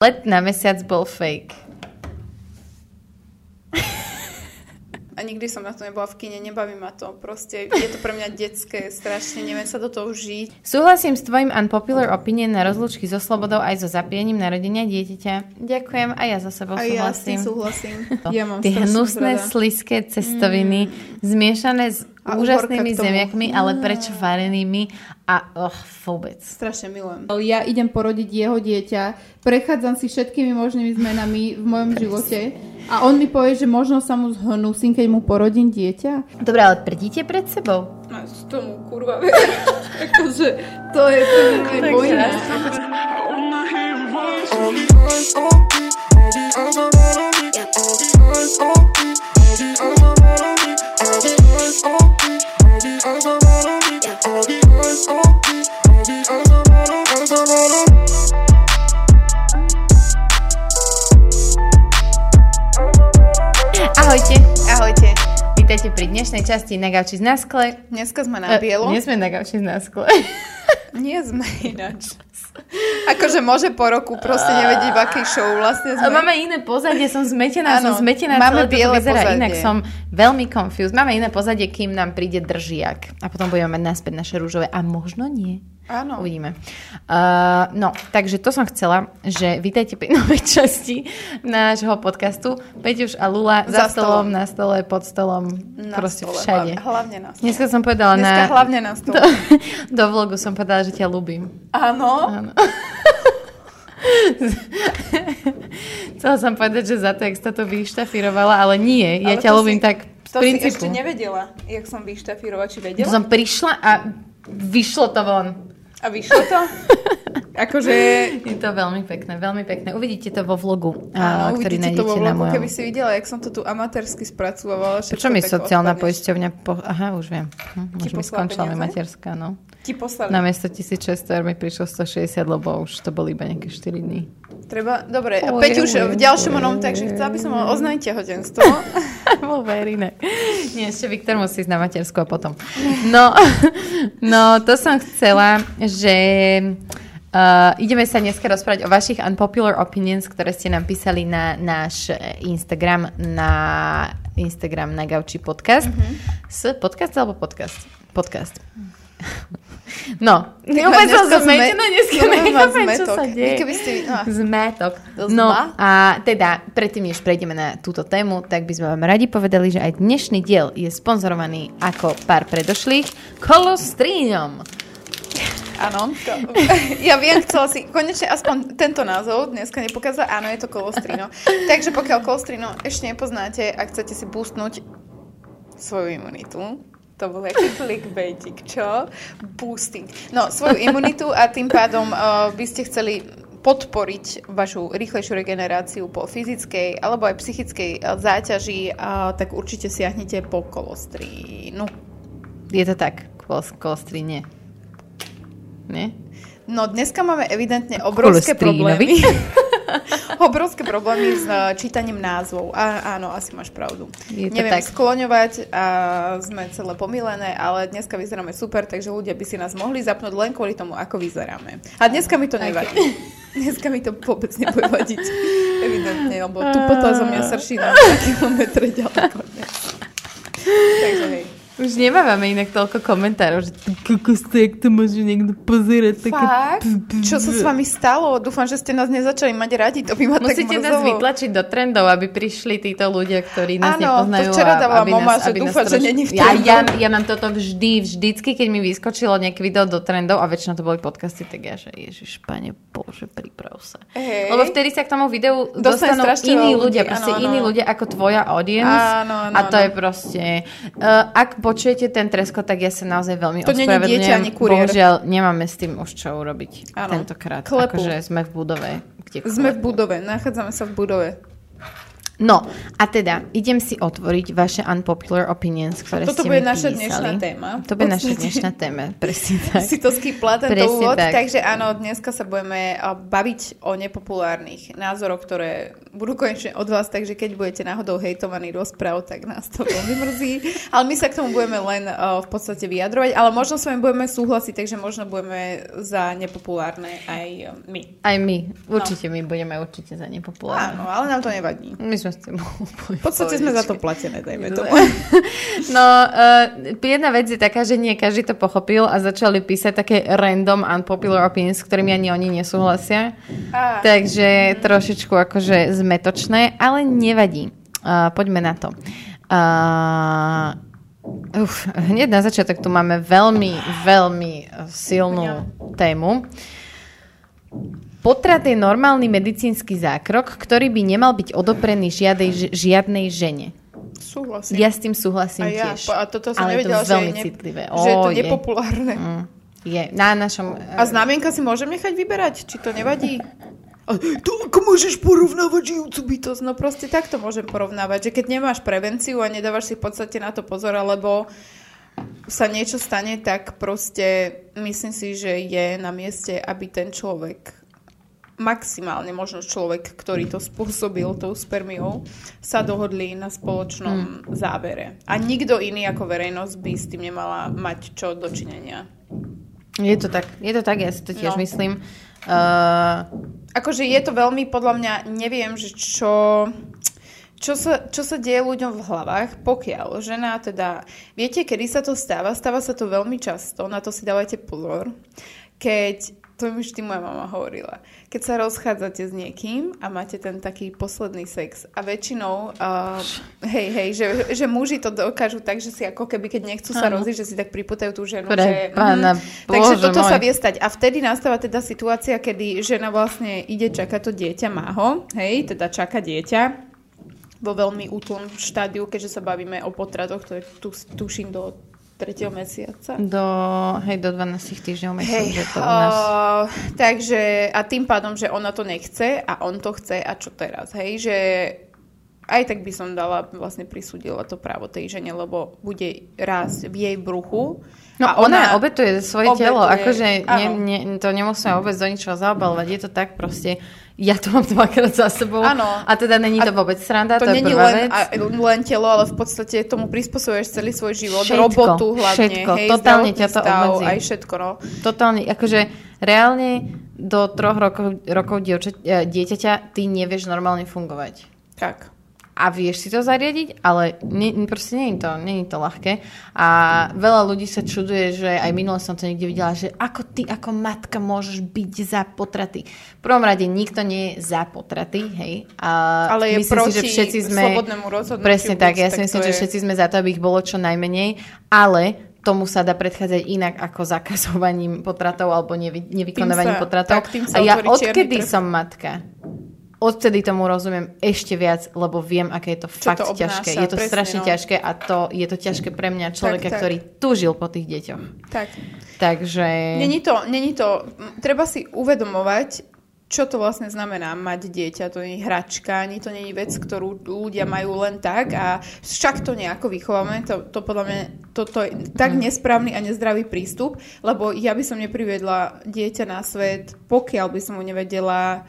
Let na mesiac bol A nikdy som na to nebola v kine, nebaví ma to. Proste je to pre mňa detské, strašne, neviem sa do toho žiť. Súhlasím s tvojim unpopular opinion na rozlúčky so slobodou aj so zapijením narodenia dieťaťa. Ďakujem a ja za sebou A ja s súhlasím. súhlasím. Ja mám Tie hnusné, rada. sliské cestoviny, zmiešané s A úžasnými zemiakmi, ale prečo varenými a och, vôbec. Strašne milujem. Ja idem porodiť jeho dieťa, prechádzam si všetkými možnými zmenami v mojom živote a on mi povie, že možno sa mu zhnusím, keď mu porodím dieťa. Dobre, ale prdíte pred sebou. A z tomu kurva akože to je to je vojna. Ahojte. Ahojte. Vítajte pri dnešnej časti na gauči z naskle. Dneska sme na bielo. Nie sme na gauči z naskle. Nie sme ináč. Akože môže po roku proste nevedieť, v akej show vlastne sme. Máme iné pozadie, som zmetená, Áno, som zmetená, máme celé to biele vyzerá pozadie. inak, som veľmi confused. Máme iné pozadie, kým nám príde držiak. A potom budeme mať naspäť naše rúžové. A možno nie. Áno. Uvidíme. Uh, no, takže to som chcela, že vítajte pri novej časti nášho podcastu. Peťuš a Lula za, Za stolom, stolom. na stole, pod stolom, Na proste stole, všade. hlavne- na stole. Dneska som povedala Dneska na... hlavne na stole. Do, do vlogu som povedala, že ťa ľúbim. Áno. Áno. Chcela som povedať, že za to, jak sa to vyštafírovala, ale nie. Ja Ale ťa to ľúbim si- tak z To si princípu. ešte nevedela, jak som vyštafírovať, či To vedela? som prišla a vyšlo to von. A vyšlo to? akože... Je to veľmi pekné, veľmi pekné. Uvidíte to vo vlogu, Áno, ktorý uvidíte to vo nájdete na vlogu, mojom. keby si videla, jak som to tu amatérsky spracovala. Prečo mi sociálna odpadneš. poisťovňa... Po... Aha, už viem. Hm, už mi skončila mi materská, no. Ti poslali. Na miesto 1600 eur mi prišlo 160, lebo už to boli iba nejaké 4 dní. Treba, dobre, Oj, Peťuš oj, v ďalšom onom, takže chcela by som oznámiť tehotenstvo. Vo verine. Nie, ešte Viktor musí ísť na matersku a potom. No, no to som chcela, že uh, ideme sa dneska rozprávať o vašich unpopular opinions, ktoré ste nám písali na náš Instagram, na Instagram na Gauči podcast. Mm-hmm. S podcast alebo podcast? Podcast. No, úplne som zmetená, dneska nechápem, čo sa deje. Keby ste- ah. Zmetok. To No a teda, predtým, než prejdeme na túto tému, tak by sme vám radi povedali, že aj dnešný diel je sponzorovaný ako pár predošlých kolostríňom. Áno. Ja viem, chcela si konečne aspoň tento názov dneska nepokázať. Áno, je to kolostrino. Takže pokiaľ kolostrino ešte nepoznáte a chcete si boostnúť svoju imunitu, to bol aký clickbaitik, čo? Boosting. No, svoju imunitu a tým pádom uh, by ste chceli podporiť vašu rýchlejšiu regeneráciu po fyzickej alebo aj psychickej uh, záťaži, uh, tak určite siahnite po kolostrínu. Je to tak, kolos. Nie? No dneska máme evidentne obrovské Kolostrínovi. problémy. obrovské problémy s uh, čítaním názvov. A, áno, asi máš pravdu. Je to Neviem tak. skloňovať a sme celé pomilené, ale dneska vyzeráme super, takže ľudia by si nás mohli zapnúť len kvôli tomu, ako vyzeráme. A dneska mi to nevadí. Dneska mi to vôbec nebude vadiť. Evidentne, lebo tu potom zo mňa srší na 2 kilometre ďaleko. takže hej. Už nemávame inak toľko komentárov, že kokos, to, jak to môže niekto pozerať. Také... Fakt? Čo sa s vami stalo? Dúfam, že ste nás nezačali mať radi. To by ma Musíte tak nás vytlačiť do trendov, aby prišli títo ľudia, ktorí nás Áno, nepoznajú. to včera dávala mama, nás, že dúfa, že troš- není v ja, ja, ja mám toto vždy, vždycky, keď mi vyskočilo nejaké video do trendov a väčšinou to boli podcasty, tak ja, že ježiš, pane Bože, priprav sa. Hej. Lebo vtedy sa k tomu videu dostanú iní ľudia, ľudí, proste áno, iní ľudia ako tvoja audience. Áno, áno, a to áno. je proste... Uh, ak počujete ten tresko, tak ja sa naozaj veľmi To ospravedlňujem. Bohužiaľ, nemáme s tým už čo urobiť Áno. tentokrát. Klepu. Akože sme v budove. Kde Sme v budove, nachádzame sa v budove. No, a teda, idem si otvoriť vaše unpopular opinions, ktoré Toto ste bude naša písali. dnešná téma. To bude naša dnešná téma, presne tak. Si to skýpla tento Presne úvod, tak. takže áno, dneska sa budeme baviť o nepopulárnych názoroch, ktoré budú konečne od vás, takže keď budete náhodou hejtovaní rozpráv, tak nás to veľmi mrzí. Ale my sa k tomu budeme len a, v podstate vyjadrovať, ale možno s vami budeme súhlasiť, takže možno budeme za nepopulárne aj my. Aj my, určite my budeme určite za nepopulárne. Áno, ale nám to nevadí. My sme s tým V podstate sme za to platené, dajme tomu. No, uh, jedna vec je taká, že nie každý to pochopil a začali písať také random unpopular opinions, s ktorými ani oni nesúhlasia. Á. Takže trošičku akože zmetočné, ale nevadí. Uh, poďme na to. Uh, uf, hneď na začiatok tu máme veľmi, veľmi silnú tému. Potrat je normálny medicínsky zákrok, ktorý by nemal byť odoprený žiadej, žiadnej žene. Súhlasím. Ja s tým súhlasím a ja, tiež. a toto som ale je to nevedela, že veľmi je, ne, citlivé. že je to Ó, nepopulárne. Mm, je. Na našom... A znamienka si môžem nechať vyberať? Či to nevadí? To ako môžeš porovnávať žijúcu bytosť? No proste takto môžem porovnávať, že keď nemáš prevenciu a nedávaš si v podstate na to pozor, alebo sa niečo stane, tak proste myslím si, že je na mieste, aby ten človek maximálne možno človek, ktorý to spôsobil tou spermiou, sa dohodli na spoločnom zábere. A nikto iný ako verejnosť by s tým nemala mať čo dočinenia. Je to tak, je to tak, ja si to tiež No. myslím. Uh, Akože je to veľmi, podľa mňa, neviem, že čo, čo, sa, čo sa deje ľuďom v hlavách, pokiaľ žena teda, viete, kedy sa to stáva? Stáva sa to veľmi často, na to si dávajte pozor. Keď, to mi vždy moja mama hovorila, keď sa rozchádzate s niekým a máte ten taký posledný sex a väčšinou, uh, hej, hej, že, že muži to dokážu tak, že si ako keby, keď nechcú sa rozísť, že si tak priputajú tú ženu, Pre že... pána mhm. Takže toto sa môj. vie stať. A vtedy nastáva teda situácia, kedy žena vlastne ide čakať to dieťa, má ho, hej, teda čaká dieťa vo veľmi útlom štádiu, keďže sa bavíme o potratoch, to je tu, tuším do tretieho mesiaca. do, hej, do 12 týždňov myslím, Hej, že to u nás... uh, takže a tým pádom, že ona to nechce a on to chce a čo teraz, hej, že aj tak by som dala, vlastne prisúdila to právo tej žene, lebo bude raz v jej bruchu. No a ona, obetuje svoje obetuje, telo, akože ne, ne, to nemusíme vôbec do ničoho zaobalovať, je to tak proste, ja to mám dvakrát za sebou Áno. a teda není to vôbec sranda, to, to je není prvá len, vec. a, len telo, ale v podstate tomu prispôsobuješ celý svoj život, Všetko, robotu hlavne, všetko, hej, totálne ťa to stav, obmedzí. aj všetko, no. Totálne, akože reálne do troch rokov, rokov dievča, e, dieťaťa ty nevieš normálne fungovať. Tak. A vieš si to zariadiť, ale nie, proste nie je to, nie je to ľahké. A veľa ľudí sa čuduje, že aj minule som to niekde videla, že ako ty ako matka môžeš byť za potraty. V prvom rade nikto nie je za potraty, hej. A Ale je myslím proti si, že všetci sme... slobodnému rozhodnutiu Presne tak, ja si myslím, že je- všetci sme za to, aby ich bolo čo najmenej, ale tomu sa dá predchádzať inak ako zakazovaním potratov alebo nevy, nevykonávaním sa- potratov. tak, A ja odkedy trh. som matka, odtedy tomu rozumiem ešte viac, lebo viem, aké je to Čo fakt to obnáša, ťažké. Je to presne, strašne no. ťažké a to, je to ťažké pre mňa, človeka, tak. ktorý túžil po tých deťoch. Tak. Takže... Není to, není to, treba si uvedomovať, čo to vlastne znamená mať dieťa. To nie je hračka, ani to nie je vec, ktorú ľudia majú len tak a však to nejako vychováme. To, to podľa mňa toto je tak Mhm. nesprávny a nezdravý prístup, lebo ja by som nepriviedla dieťa na svet, pokiaľ by som mu nevedela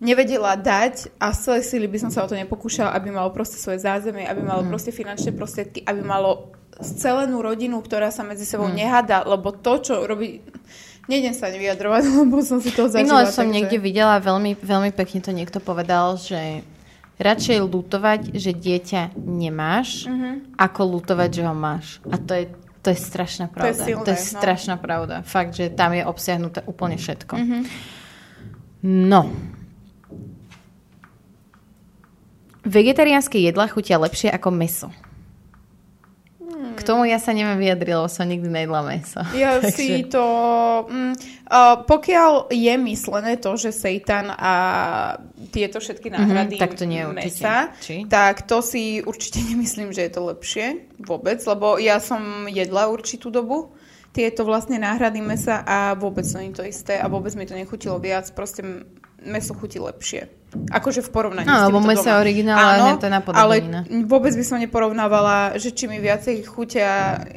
nevedela dať a z celej síly by som sa o to nepokúšala, aby malo proste svoje zázemie, aby malo Mhm. proste finančné prostriedky, aby malo celenú rodinu, ktorá sa medzi sebou Mhm. nehada, lebo to, čo robí... Nejdem sa nevyjadrovať, lebo som si to zažila. Minule som takže- niekde videla, veľmi, veľmi pekne to niekto povedal, že radšej lutovať, že dieťa nemáš, Mhm. ako lutovať, že ho máš. A to je, to je strašná pravda. silné, to je no. strašná pravda. Fakt, že tam je obsiahnuté úplne všetko. Mhm. No. Vegetariánske jedlá chutia lepšie ako meso. Hmm. K tomu ja sa neviem vyjadriť, lebo som nikdy nejedla meso. Ja Takže- si to... Mm, uh, pokiaľ je myslené to, že seitan a tieto všetky náhrady Mhm, tak to nie mesa, Či? tak to si určite nemyslím, že je to lepšie vôbec, lebo ja som jedla určitú dobu tieto vlastne náhrady mesa a vôbec nie je to isté a vôbec mi to nechutilo viac, proste meso chutí lepšie. Akože v porovnaní No, s lebo týmto meso doma. je originál, ale Áno, hen to je napodobenina. ale vôbec by som neporovnávala, že či mi viacej chutia,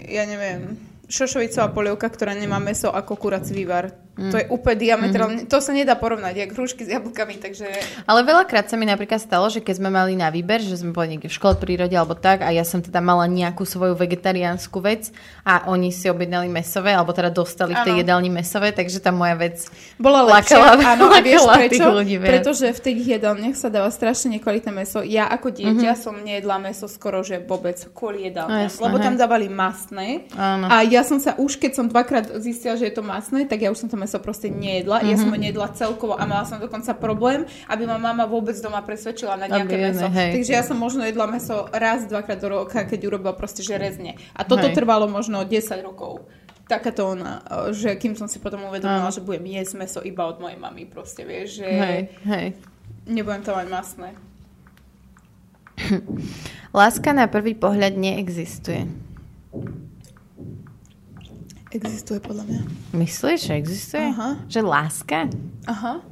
ja neviem, šošovicová polievka, ktorá nemá meso ako kurací vývar. Mm. To je úplne diametrálne, mm-hmm. to sa nedá porovnať, jak hrušky s jablkami, takže... Ale veľakrát sa mi napríklad stalo, že keď sme mali na výber, že sme boli niekde v škole prírode alebo tak a ja som teda mala nejakú svoju vegetariánsku vec a oni si objednali mesové, alebo teda dostali v tej jedálni mesové, takže tá moja vec Bola lepšia, Lákala- áno, a vieš prečo? ľudí viac. Pretože v tých jedálniach sa dáva strašne nekvalitné meso. Ja ako dieťa Mhm. mm-hmm. som nejedla meso skoro, že vôbec kvôli jedálniam. No, lebo tam hej. dávali masné. Áno. A ja som sa už, keď som dvakrát zistila, že je to masné, tak ja už som to meso proste nejedla. Mm-hmm. Ja som Mhm. ho nejedla celkovo a mala som dokonca problém, aby ma mama vôbec doma presvedčila na nejaké Aby meso. hej. Takže ja som možno jedla meso raz, dvakrát do roka, keď urobila proste, že rezne. A toto Hej. trvalo možno 10 rokov. Takáto ona, že kým som si potom uvedomila, Áno. že budem jesť meso iba od mojej mamy, proste vieš, že Hej, hej. nebudem to mať masné. Láska na prvý pohľad neexistuje. Existuje podľa mňa. Myslíš, že existuje? Aha. Že láska? Aha.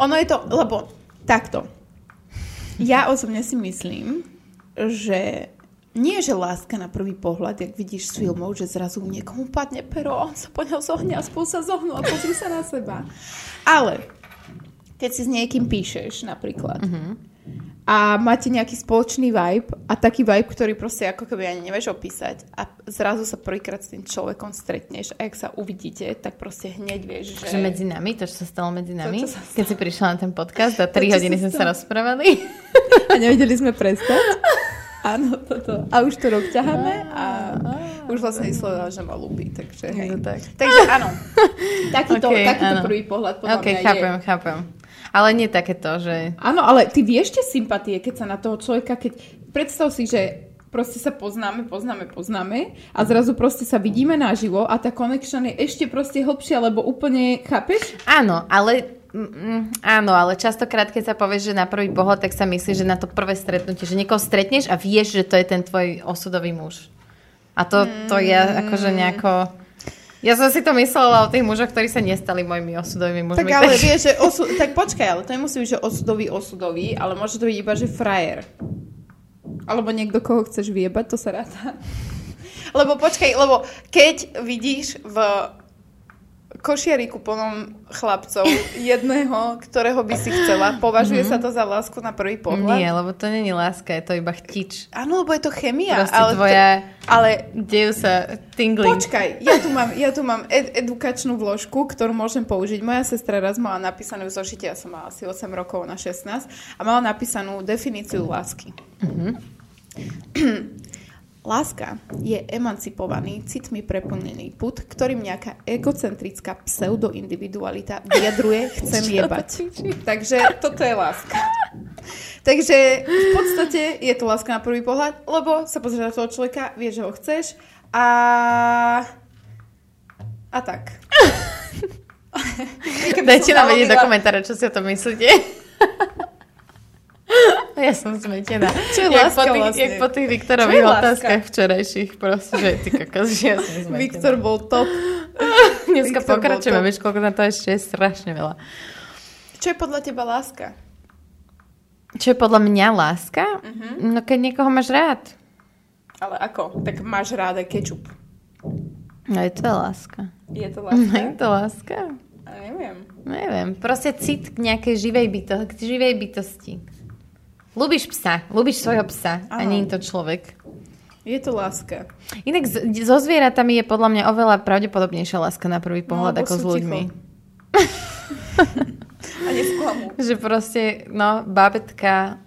Ono je to, lebo takto. Ja osobne si myslím, že nie že láska na prvý pohľad, jak vidíš z filmov, že zrazu niekomu padne pero on sa po ňou zohne a spolu sa zohnú a pozrú sa na seba. Ale keď si s niekým píšeš napríklad a máte nejaký spoločný vibe a taký vibe, ktorý proste ako keby ani nevieš opísať a zrazu sa prvýkrát s tým človekom stretneš a ak sa uvidíte, tak proste hneď vieš, že... Že medzi nami, to, čo sa stalo medzi nami, sa stalo. keď si prišla na ten podcast a 3 čo hodiny sme sa rozprávali. A nevedeli sme prestať. Áno, toto. A už to rok ťaháme a už vlastne vyslovila, že ma ľúbi, takže hej. To tak. Takže áno. Takýto, Ok, takýto áno. prvý pohľad podľa ok, mňa chápem, je. chápem. Ale nie takéto, že... Áno, ale ty vieš tie sympatie, keď sa na toho človeka, keď predstav si, že proste sa poznáme, poznáme, poznáme a zrazu proste sa vidíme naživo a tá connection je ešte proste hlbšia, lebo úplne, chápeš? Áno, ale... mm, mm, áno, ale častokrát, keď sa povieš, že na prvý pohľad, tak sa myslíš, že na to prvé stretnutie, že niekoho stretneš a vieš, že to je ten tvoj osudový muž. A to, to ja akože nejako... Ja som si to myslela o tých mužoch, ktorí sa nestali mojimi osudovými mužmi. Tak ale vieš, že osu... tak počkaj, ale to nemusí byť, že osudový, osudový, ale môže to byť iba, že frajer. Alebo niekto, koho chceš vyjebať, to sa ráta. Lebo počkaj, lebo keď vidíš v košiariku plnom chlapcov jedného, ktorého by si chcela, považuje sa to za lásku na prvý pohľad? Nie, lebo to není láska, je to iba chtič. Áno, lebo je to chemia. Proste ale tvoja... Ale Dejú sa tingling. Počkaj, ja tu mám, ja tu mám ed- edukačnú vložku, ktorú môžem použiť. Moja sestra raz mala napísanú v zošite, ja som mala asi 8 rokov na 16, a mala napísanú definíciu lásky. Láska je emancipovaný, citmi preplnený put, ktorým nejaká egocentrická pseudoindividualita vyjadruje chcem jebať. Takže toto je láska. Takže v podstate je to láska na prvý pohľad, lebo sa pozrieš na toho človeka, vieš, že ho chceš a... A tak. Dajte nám vedieť do komentára, čo si o tom myslíte. ja som zmetená. Čo je jak láska po tých, vlastne? Jak po tých Viktorových láska? otázkach včerajších, proste, že ty kokos, že ja som zmetená. Viktor bol top. Dneska Viktor pokračujeme, vieš, koľko na to ešte je strašne veľa. Čo je podľa teba láska? Čo je podľa mňa láska? Mhm. No keď niekoho máš rád. Ale ako? Tak máš rád aj kečup. No je to láska. Je to No je láska? to láska? A neviem. Neviem, proste cit k nejakej živej, byto- k živej bytosti. Ľubíš psa, ľubíš svojho psa a Áno. nie je to človek. Je to láska. Inak z- so zvieratami je podľa mňa oveľa pravdepodobnejšia láska na prvý pohľad lebo ako s ľuďmi. A nesklamú. Že proste, no, babetka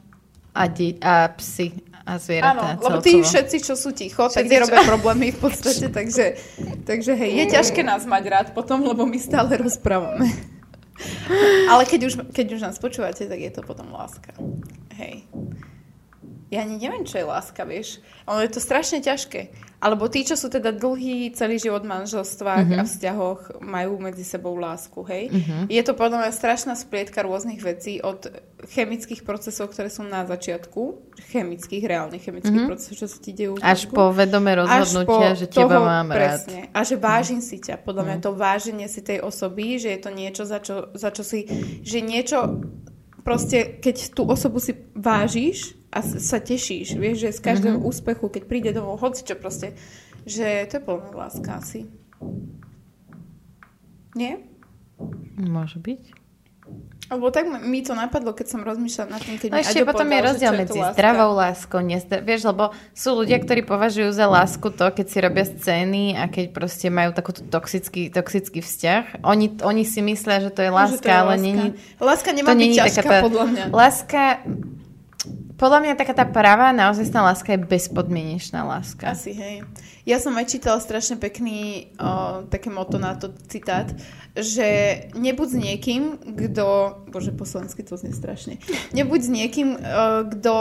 a, di- a psy a Áno, zvieratá lebo celkovo. tí všetci, čo sú ticho, tak Všetci, nerobia čo- problémy v podstate, takže, takže hej, je ťažké nás mať rád potom, lebo my stále rozprávame. Ale keď už, keď už nás počúvate, tak je to potom láska. Hej. Ja ani neviem, čo je láska, vieš. Ono je to strašne ťažké. Alebo tí, čo sú teda dlhý celý život v manželstvách Mhm. a vzťahoch, majú medzi sebou lásku, hej. Je to podľa mňa strašná splietka rôznych vecí od chemických procesov, ktoré sú na začiatku, chemických, reálnych chemických procesov, čo sa ti dejú. Mhm. Až mozgu. po vedomé rozhodnutia, že teba toho mám rád. presne. A že vážim si ťa. Podľa Mhm. mňa to váženie si tej osoby, že je to niečo, za čo, za čo si, že niečo proste, keď tú osobu si vážiš a sa tešíš, vieš, že z každého mm-hmm. úspechu, keď príde domov, hoci čo proste, že to je plná láska asi. Nie? Môže byť. Lebo tak mi to napadlo, keď som rozmýšľala nad tým, keď No ešte potom je povedal, rozdiel je to medzi láska. zdravou láskou, nezdra- vieš, lebo sú ľudia, ktorí považujú za lásku to, keď si robia scény a keď proste majú takúto toxický, toxický vzťah. Oni, oni si myslia, že to je láska, to je ale láska. není... Láska nemá to byť ťažká, taká podľa mňa. Láska... Podľa mňa taká tá pravá naozajstná láska je bezpodmienečná láska. Asi, hej. Ja som aj čítala strašne pekný o, také moto na to citát, že nebuď s niekým, kto... Bože, po slovensky to znie strašne. Nebuď s niekým, kto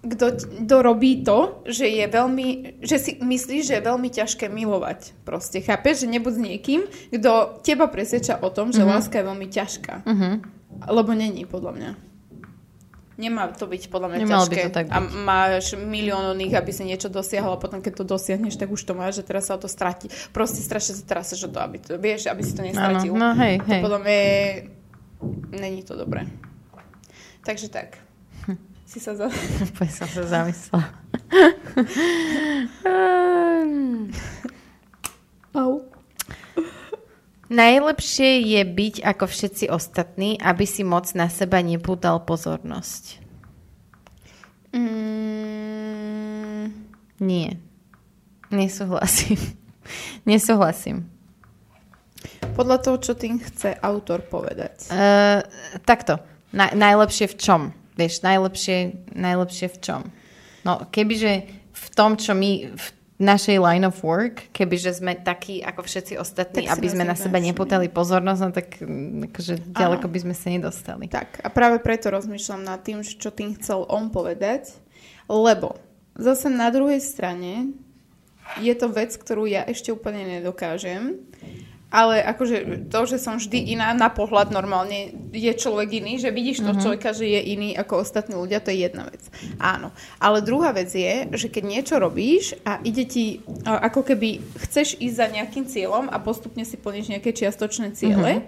kto, kto robí to, že je veľmi, že si myslí, že je veľmi ťažké milovať. Proste, chápeš? Že nebuď s niekým, kto teba presvedča o tom, že mm-hmm. láska je veľmi ťažká. Mhm. Lebo není, podľa mňa. Nemá to byť podľa mňa Nemalo by ťažké. to tak A byť. máš milión oných, aby si niečo dosiahol a potom keď to dosiahneš, tak už to máš, že teraz sa o to stratí. Proste strašne sa teraz že to, aby to, vieš, aby si to nestratil. no hej, To hej. podľa mňa je... Není to dobré. Takže tak. Si sa za... Úplne som sa zamyslela. Ehm, Au. Najlepšie je byť ako všetci ostatní, aby si moc na seba nepútal pozornosť. Mm, Nie. Nesúhlasím. Nesúhlasím. podľa toho, čo tým chce autor povedať. Uh, takto. Na, najlepšie v čom? Vieš, najlepšie, najlepšie v čom? No, kebyže v tom, čo my v našej line of work, kebyže sme takí ako všetci ostatní, Tak aby sme na seba nepútali pozornosť, no tak mm, akože ďaleko by sme sa nedostali. Tak, a práve preto rozmýšľam nad tým, čo tým chcel on povedať, lebo zase na druhej strane je to vec, ktorú ja ešte úplne nedokážem, ale akože to, že som vždy iná na pohľad normálne, je človek iný, že vidíš to človeka, že je iný ako ostatní ľudia, to je jedna vec. Áno. Ale druhá vec je, že keď niečo robíš a ide ti, ako keby chceš ísť za nejakým cieľom a postupne si plníš nejaké čiastočné ciele,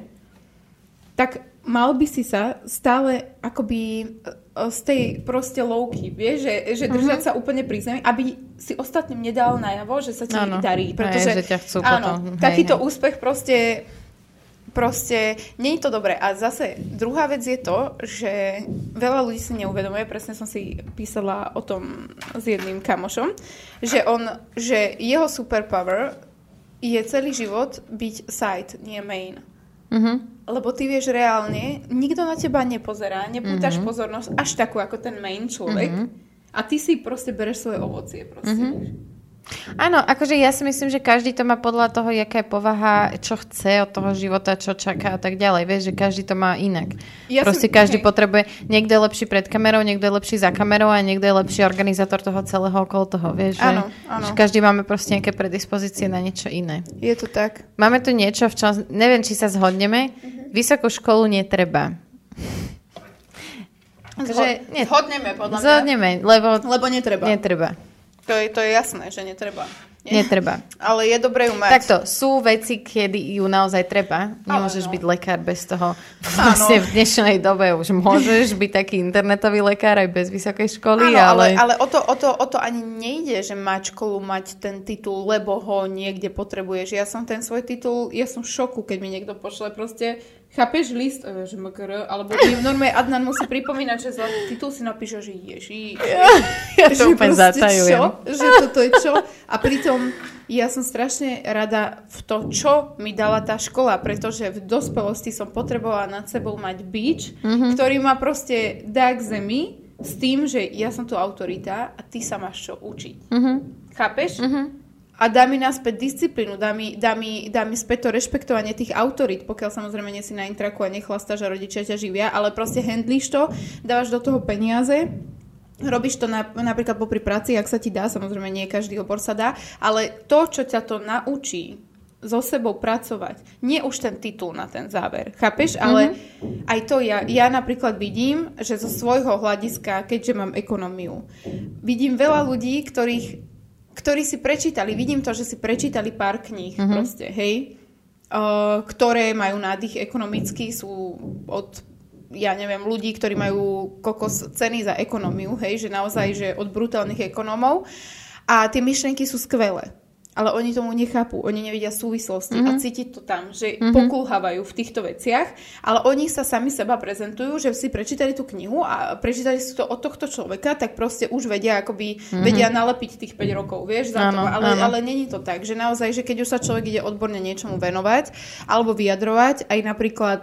tak mal by si sa stále akoby z tej proste louky, vieš, že, že držať sa úplne pri zemi, aby si ostatným nedal najavo, že sa ti Áno. darí. Hej, Pretože, že ťa chcú áno, potom, hej, takýto hej. úspech proste proste nie je to dobré. A zase druhá vec je to, že veľa ľudí si neuvedomuje, presne som si písala o tom s jedným kamošom, že on, že jeho superpower je celý život byť side, nie main. Mhm. Lebo ty vieš reálne, nikto na teba nepozerá, nepútaš Mhm. pozornosť až takú ako ten main človek. A ty si proste bereš svoje ovocie. Proste. Mhm. Áno, akože ja si myslím, že každý to má podľa toho, jaká je povaha, čo chce od toho života, čo čaká a tak ďalej. Vieš, že každý to má inak. Ja Proste som- každý hej. potrebuje, niekto je lepší pred kamerou, niekto je lepší za kamerou a niekto je lepší organizátor toho celého okolo toho. Vieš, že, Áno, áno. že každý máme proste nejaké predispozície na niečo iné. Je to tak. Máme tu niečo, v čom, neviem, či sa zhodneme. Mhm. Vysokú školu netreba. Takže, nie, Zhodneme podľa mňa. zhodneme, lebo Lebo netreba. netreba. To je, to je jasné, že netreba. Nie. Netreba. Ale je dobré ju mať. Takto, sú veci, kedy ju naozaj treba. Nemôžeš no. byť lekár bez toho. Vlastne v dnešnej dobe už môžeš byť taký internetový lekár aj bez vysokej školy, Áno, ale, ale... ale o, to, o, to, o to ani nejde, že mať školu, mať ten titul, lebo ho niekde potrebuješ. Ja som ten svoj titul, ja som v šoku, keď mi niekto pošle proste, chápeš list, e, že MKR, alebo mi normálne Adnan musí pripomínať, že za titul si napíše, že ježi. ja to úplne zatajujem. Čo? Že toto je čo? A pritom ja som strašne rada v to, čo mi dala tá škola, pretože v dospelosti som potrebovala nad sebou mať bič, Mhm. mm-hmm. ktorý ma proste dá k zemi s tým, že ja som tu autorita a ty sa máš čo učiť. Mhm. Chápeš? Mhm. A dá mi naspäť disciplínu, dá mi, dá, mi, dá mi späť to rešpektovanie tých autorít, pokiaľ samozrejme nie si na intraku a nechlastáš a rodičia ťa živia, ale proste handlíš to, dávaš do toho peniaze, robíš to na, napríklad popri práci, ak sa ti dá, samozrejme nie každý obor sa dá, ale to, čo ťa to naučí so sebou pracovať, nie už ten titul na ten záver, chápeš? Ale aj to ja, ja napríklad vidím, že zo svojho hľadiska, keďže mám ekonómiu, vidím veľa ľudí, ktorých ktorí si prečítali, vidím to, že si prečítali pár kníh mm-hmm. proste, hej, uh, ktoré majú nádych ekonomický, sú od ja neviem, ľudí, ktorí majú kokos ceny za ekonómiu, hej, že naozaj, že od brutálnych ekonómov. A tie myšlienky sú skvelé ale oni tomu nechápu, oni nevidia súvislosti mm-hmm. a Mhm. cítiť to tam, že mm-hmm. pokulhávajú v týchto veciach, ale oni sa sami seba prezentujú, že si prečítali tú knihu a prečítali si to od tohto človeka, tak proste už vedia akoby, mm-hmm. vedia nalepiť tých 5 rokov, vieš, za. Áno, to, ale, áno. ale není to tak, že naozaj, že keď už sa človek ide odborne niečomu venovať alebo vyjadrovať, aj napríklad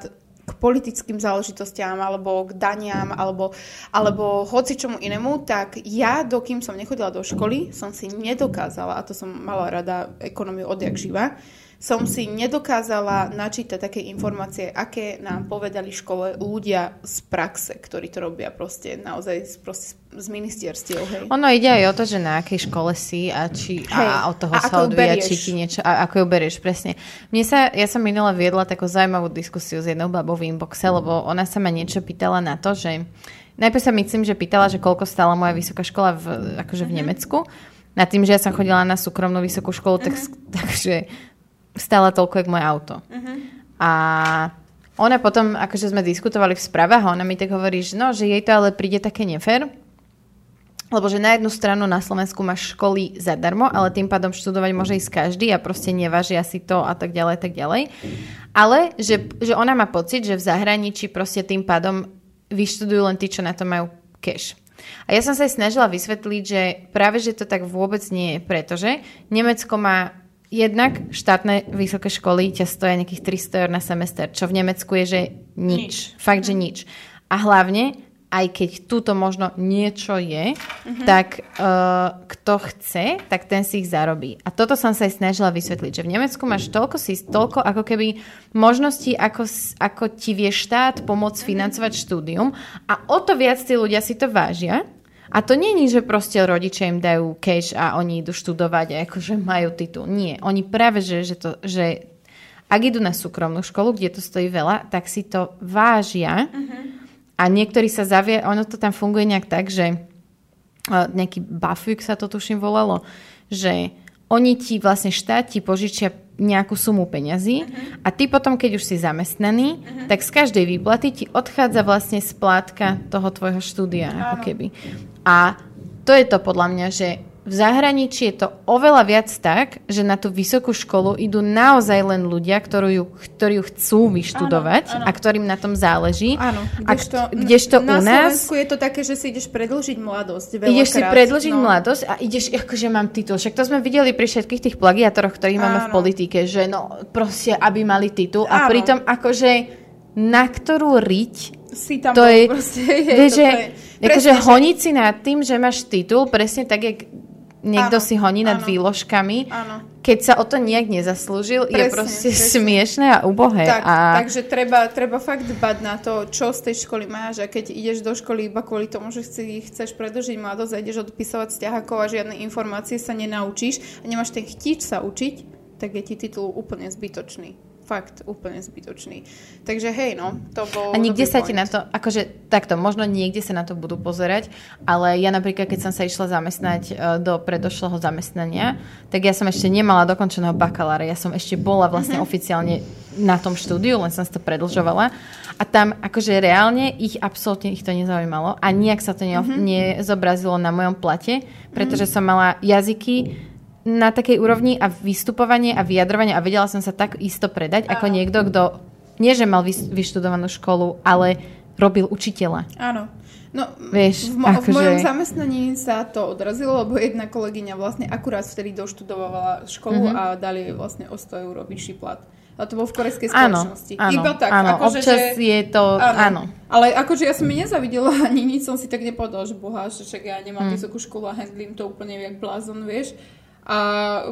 k politickým záležitostiam, alebo k daniam, alebo, alebo hoci čomu inému, tak ja, dokým som nechodila do školy, som si nedokázala, a to som mala rada ekonómiu odjak živa, som si nedokázala načítať také informácie, aké nám povedali v škole ľudia z praxe, ktorí to robia proste naozaj z, proste z ministerstiev. Hej. Ono ide aj o to, že na akej škole si a, či, Hej. a od toho A sa odvíja, či ti niečo, a ako ju berieš, presne. Mne sa, ja som minula viedla takú zaujímavú diskusiu s jednou babou v inboxe, lebo ona sa ma niečo pýtala na to, že najprv sa myslím, že pýtala, že koľko stála moja vysoká škola v, akože v Nemecku. Na tým, že ja som chodila na súkromnú vysokú školu, tak, takže stála toľko, jak moje auto. A ona potom, akože sme diskutovali v správach ona mi tak hovorí, že no, že jej to ale príde také nefér, lebo že na jednu stranu na Slovensku máš školy zadarmo, ale tým pádom študovať môže ísť každý a proste nevážia si to a tak ďalej, tak ďalej. Ale že, že ona má pocit, že v zahraničí proste tým pádom vyštudujú len tí, čo na to majú cash. A ja som sa aj snažila vysvetliť, že práve, že to tak vôbec nie je, pretože Nemecko má jednak štátne vysoké školy ťa stoja nejakých 300 eur na semester, čo v Nemecku je, že nič. Fakt, že nič. A hlavne aj keď túto možno niečo je, Mhm. tak uh, kto chce, tak ten si ich zarobí. A toto som sa aj snažila vysvetliť, že v Nemecku máš toľko, si, toľko ako keby možností, ako, ako ti vie štát pomôcť financovať štúdium a o to viac tí ľudia si to vážia. A to je, že proste rodičia im dajú cash a oni idú študovať a akože majú titul. Nie. Oni práve, že, že, to, že ak idú na súkromnú školu, kde to stojí veľa, tak si to vážia a niektorí sa zavie, ono to tam funguje nejak tak, že nejaký BAföG sa to tuším volalo, že oni ti vlastne štát ti požičia nejakú sumu peňazí a ty potom, keď už si zamestnaný, tak z každej výplaty ti odchádza vlastne splátka toho tvojho štúdia, ako keby. A to je to podľa mňa, že v zahraničí je to oveľa viac tak, že na tú vysokú školu idú naozaj len ľudia, ktorú ju, ktorí ju chcú vyštudovať Áno, áno. a ktorým na tom záleží. Áno, a kdežto, k- kdežto na u nás... Slovensku je to také, že si ideš predlžiť mladosť. Veľakrát. Ideš si predlžiť no. mladosť a ideš, akože mám titul. Však to sme videli pri všetkých tých plagiátoroch, ktorých máme v politike, že no proste, aby mali titul. A Áno. pritom akože na ktorú riť Si tam to je, proste, je, vieš, to že, je- akože presne, že- honiť si nad tým, že máš titul, presne tak, jak niekto Áno, si honí nad áno. výložkami, Áno. keď sa o to nejak nezaslúžil, je Presne, proste presne. smiešné a ubohé. Tak, a... Takže treba, treba fakt dbať na to, čo z tej školy máš a keď ideš do školy iba kvôli tomu, že si chceš predlžiť mladosť a ideš odpisovať stiahakov a žiadne informácie sa nenaučíš a nemáš ten chtič sa učiť, tak je ti titul úplne zbytočný. Fakt, úplne zbytočný. Takže hej, no, to bol... A dobrý sa ti point. na to, akože takto, možno niekde sa na to budú pozerať, ale ja napríklad, keď som sa išla zamestnať e, do predošlého zamestnania, tak ja som ešte nemala dokončeného bakalára, ja som ešte bola vlastne oficiálne na tom štúdiu, len som si to predlžovala. A tam akože reálne ich absolútne ich to nezaujímalo a nijak sa to ne- nezobrazilo na mojom plate, pretože som mala jazyky na takej úrovni a vystupovanie a vyjadrovanie a vedela som sa tak isto predať, ako niekto, kto nie, že mal vyštudovanú školu, ale robil učiteľa. Áno. No, Vieš, v, mo- v akože- mojom zamestnaní sa to odrazilo, lebo jedna kolegyňa vlastne akurát vtedy doštudovala školu Mhm. a dali jej vlastne o 100 eur vyšší plat. A to bol v korejskej Áno, spoločnosti. áno, Iba tak. áno, akože, občas že, je to, áno. Ale akože ja som mi nezavidela ani nič, som si tak nepovedala, že boha, že však ja nemám Mm. vysokú školu a handlím to úplne jak blázon, vieš. A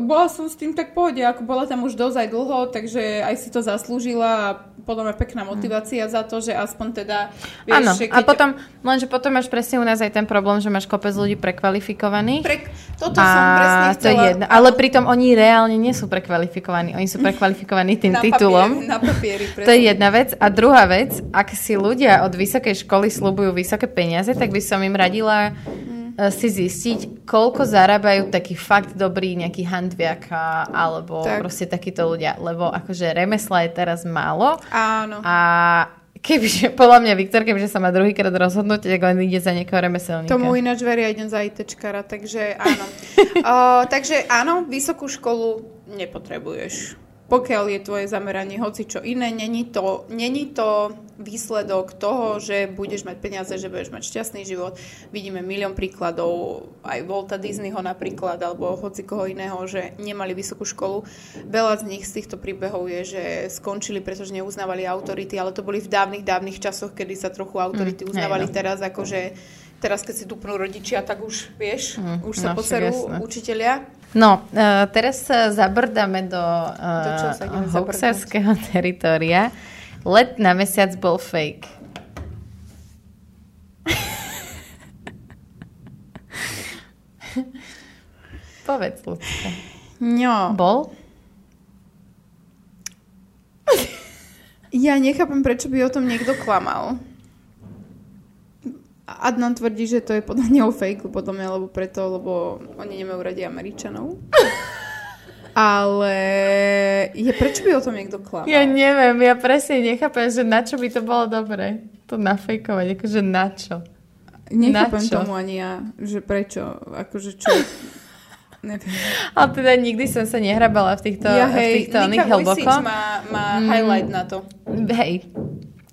bola som s tým tak v pohode, ako bola tam už dosť aj dlho, takže aj si to zaslúžila a podľa mňa pekná motivácia za to, že aspoň teda, vieš, Áno, že a potom, lenže potom máš presne u nás aj ten problém, že máš kopec ľudí prekvalifikovaných. Pre, toto som presne a to je chcela... jedno. Ale pritom oni reálne nie sú prekvalifikovaní. Oni sú prekvalifikovaní tým na titulom. Papieri, na papieri, To je jedna vec. A druhá vec, ak si ľudia od vysokej školy slúbujú vysoké peniaze, tak by som im radila eh, si zistiť, koľko zarábajú taký fakt dobrý nejaký handviaka alebo Tak. proste takíto ľudia. Lebo akože remesla je teraz málo Áno. a Kebyže, podľa mňa Viktor, kebyže sa má druhýkrát rozhodnúť, tak len ide za niekoho remeselníka. Tomu ináč veria idem za ITčkara, takže áno. o, takže áno, vysokú školu nepotrebuješ pokiaľ je tvoje zameranie hoci čo iné, není to, není to výsledok toho, že budeš mať peniaze, že budeš mať šťastný život. Vidíme milión príkladov, aj Volta Disneyho napríklad, alebo hoci koho iného, že nemali vysokú školu. Veľa z nich z týchto príbehov je, že skončili, pretože neuznávali autority, ale to boli v dávnych, dávnych časoch, kedy sa trochu autority mm, uznávali. Hej, no. Teraz akože teraz keď si dupnú rodičia, tak už vieš, mm, už sa no, pocerú učiteľia. No, uh, teraz sa zabrdáme do, uh, do hoaxerského teritoria. Let na mesiac bol fake. Povedz, Lucka. No. Bol? Ja nechápem, prečo by o tom niekto klamal. Adnan tvrdí, že to je podľa neho fake, podľa mňa, lebo preto, lebo oni nemajú radi Američanov. Ale je, prečo by o tom niekto klamal? Ja neviem, ja presne nechápem, že na čo by to bolo dobré. To nafejkovať, akože na čo? Nechápem na čo? tomu ani ja, že prečo, akože čo... Neviem. Ale teda nikdy som sa nehrabala v týchto, ja, hej, v týchto Nika hlboko. má, má mm. highlight na to. Hej,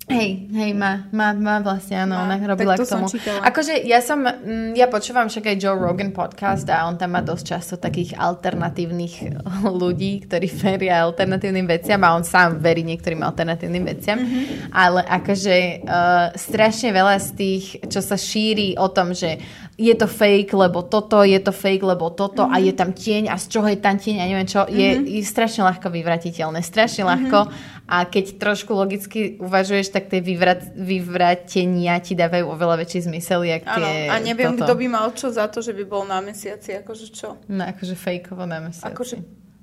Hej, hej, má, má, má vlastne, áno, má, ona robila to k tomu. Akože ja som, mm, ja počúvam však aj Joe Rogan podcast a on tam má dosť často takých alternatívnych ľudí, ktorí veria alternatívnym veciam a on sám verí niektorým alternatívnym veciam. Mm-hmm. Ale akože uh, strašne veľa z tých, čo sa šíri o tom, že je to fake, lebo toto, je to fake, lebo toto mm-hmm. a je tam tieň a z čoho je tam tieň a neviem čo, mm-hmm. je, je strašne ľahko vyvratiteľné. Strašne ľahko. A keď trošku logicky uvažuješ, tak tie vyvrat, vyvratenia ti dávajú oveľa väčší zmysel, jak tie... a neviem, toto. kto by mal čo za to, že by bol na mesiaci, akože čo? No, akože fejkovo na mesiaci. Akože,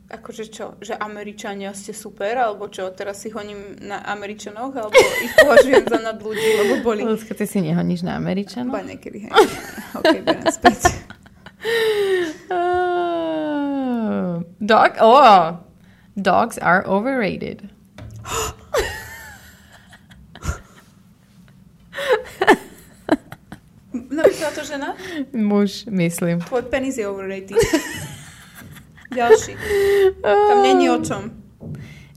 akože čo? Že Američania ste super, alebo čo? Teraz si honím na Američanoch, alebo ich považujem za nad ľudí, lebo boli... Ľudka, ty si nehoníš na Američanoch? Ba niekedy, hej. ok, berem späť. Uh, dog, oh, dogs are overrated. Napísala to žena? Muž, myslím. Tvoj penis je overrated. Ďalší. Tam není o čom.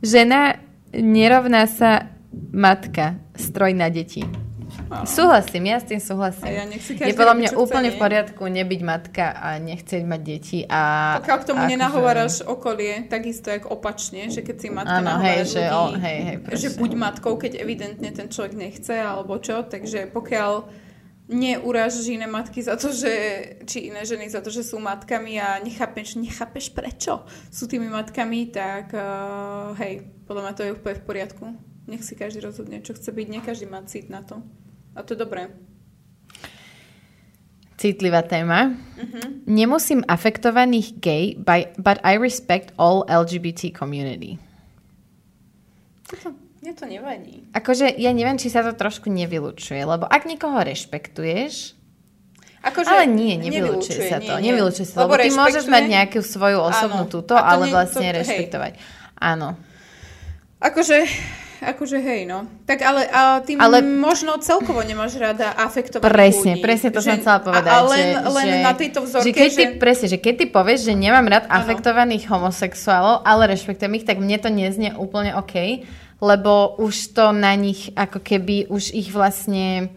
Žena nerovná sa matka, stroj na deti. Súhlasím, ja s tým súhlasím. ja je podľa mňa úplne v poriadku nebyť matka a nechceť mať deti. A, Pokiaľ k tomu akože- nenahováraš že... okolie, takisto jak opačne, že keď si matka ano, hej, že, ľudí, o, hej, hej, že buď matkou, keď evidentne ten človek nechce, alebo čo, takže pokiaľ neurážaš iné matky za to, že, či iné ženy za to, že sú matkami a nechápeš, nechápeš prečo sú tými matkami, tak uh, hej, podľa mňa to je úplne v poriadku. Nech si každý rozhodne, čo chce byť, nie každý má cít na to. A to je dobré. Citlivá téma. Uh-huh. Nemusím afektovaných gay, by, but I respect all LGBT community. To, mne to nevadí. Akože ja neviem, či sa to trošku nevylučuje, lebo ak niekoho rešpektuješ, Akože ale nie, nevylučuje, sa to. Nie, nie. Nevylučuje sa, lebo, lebo ty môžeš mať nejakú svoju osobnú túto, ale nie, vlastne to, rešpektovať. Hej. Áno. Akože akože hej, no. Tak ale a tým ale... možno celkovo nemáš rada afektovaných Presne, ľudí. presne to že, som chcela povedať. A, len, že, len že, na tejto vzorke, že keď že... Ty, presne, že keď ty povieš, že nemám rád ano. afektovaných homosexuálov, ale rešpektujem ich, tak mne to neznie úplne OK, lebo už to na nich ako keby už ich vlastne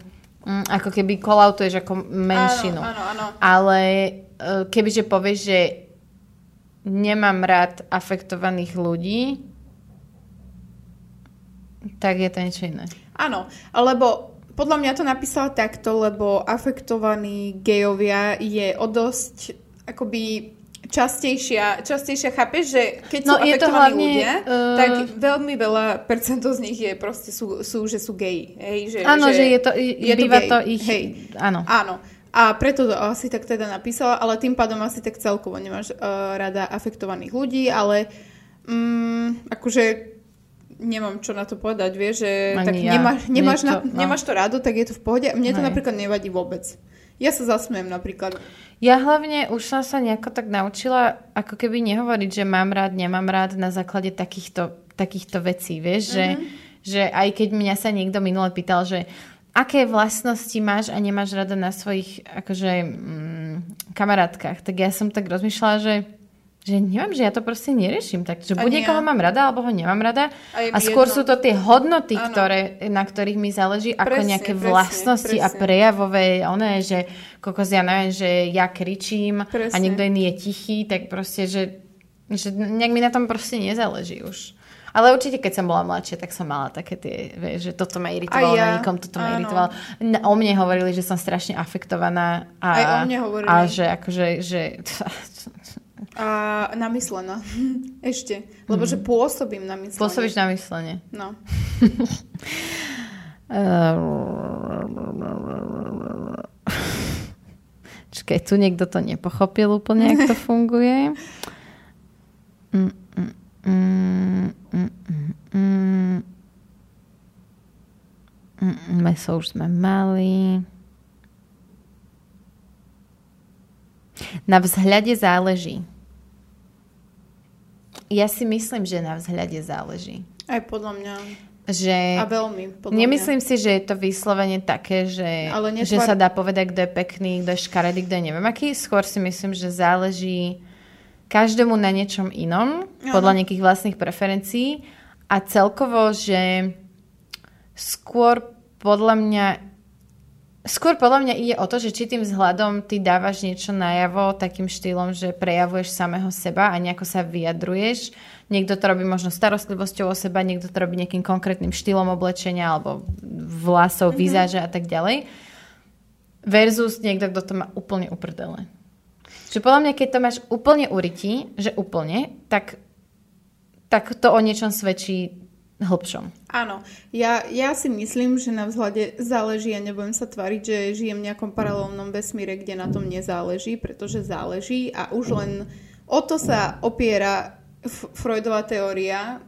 mm, ako keby kolautuješ ako menšinu. Áno, áno, áno. Ale e, kebyže povieš, že nemám rád afektovaných ľudí, tak je to niečo iné. Áno, lebo podľa mňa to napísala takto, lebo afektovaní gejovia je o dosť akoby častejšia, častejšia chápeš, že keď no, sú afektovaní hlavne, ľudia, uh... tak veľmi veľa percentov z nich je proste sú, sú že sú geji. Hej, že, áno, že, že je to, je býva to, to ich... Hej. Áno. Áno. A preto to asi tak teda napísala, ale tým pádom asi tak celkovo nemáš uh, rada afektovaných ľudí, ale um, akože nemám čo na to povedať, vieš, že Ani tak ja. nemáš, nemáš, to, na, no. nemáš to rádo, tak je to v pohode. Mne to Hej. napríklad nevadí vôbec. Ja sa zasmiem napríklad. Ja hlavne už som sa nejako tak naučila, ako keby nehovoriť, že mám rád, nemám rád na základe takýchto, takýchto vecí, vieš, mm-hmm. že, že aj keď mňa sa niekto minule pýtal, že aké vlastnosti máš a nemáš rada na svojich akože, mm, kamarátkach, tak ja som tak rozmýšľala, že že neviem, že ja to proste neriešim. Takže buď niekoho ja. mám rada, alebo ho nemám rada. A, a skôr jedno. sú to tie hodnoty, ktoré, na ktorých mi záleží, ako presne, nejaké presne, vlastnosti presne. a prejavové, oné, že kokos, ja neviem, že ja kričím presne. a niekto iný je tichý, tak proste, že, že nejak mi na tom proste nezáleží už. Ale určite, keď som bola mladšia, tak som mala také tie, vieš, že toto ma iritovalo, ja. na nikom toto ma iritovalo. O mne hovorili, že som strašne afektovaná. A, Aj o mne hovorili. A že akože, že... A namyslená. Ešte. Lebo mm. že pôsobím na myslenie. Pôsobíš na myslenie. No. Čakaj, tu niekto to nepochopil úplne, ako to funguje. Mm, mm, mm. Mm, mm, mm. Mm, meso už sme mali. Na vzhľade záleží. Ja si myslím, že na vzhľade záleží. Aj podľa mňa. Že a veľmi, podľa Nemyslím mňa. si, že je to vyslovene také, že, Ale netvar... že sa dá povedať, kto je pekný, kto je škaredý, kto je neviem aký. Skôr si myslím, že záleží každému na niečom inom, Aha. podľa nejakých vlastných preferencií a celkovo, že skôr podľa mňa Skôr podľa mňa ide o to, že či tým vzhľadom ty dávaš niečo najavo takým štýlom, že prejavuješ samého seba a nejako sa vyjadruješ. Niekto to robí možno starostlivosťou o seba, niekto to robí nejakým konkrétnym štýlom oblečenia alebo vlasov, mm-hmm. výzaže a tak ďalej. Versus niekto, kto to má úplne uprdele. Že podľa mňa, keď to máš úplne urytí, že úplne, tak, tak to o niečom svedčí hlbšom. Áno, ja, ja si myslím, že na vzhľade záleží, ja nebudem sa tvariť, že žijem v nejakom paralelnom vesmíre, kde na tom nezáleží, pretože záleží a už len o to sa opiera Freudová teória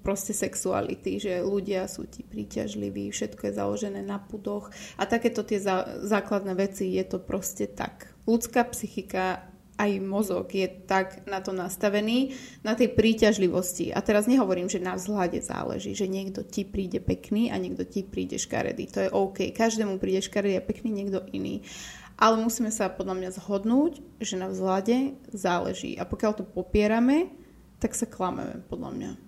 proste sexuality, že ľudia sú ti príťažliví, všetko je založené na pudoch a takéto tie zá, základné veci je to proste tak. Ľudská psychika aj mozog je tak na to nastavený, na tej príťažlivosti. A teraz nehovorím, že na vzhľade záleží, že niekto ti príde pekný a niekto ti príde škaredý. To je OK. Každému príde škaredý a pekný niekto iný. Ale musíme sa podľa mňa zhodnúť, že na vzhľade záleží. A pokiaľ to popierame, tak sa klameme, podľa mňa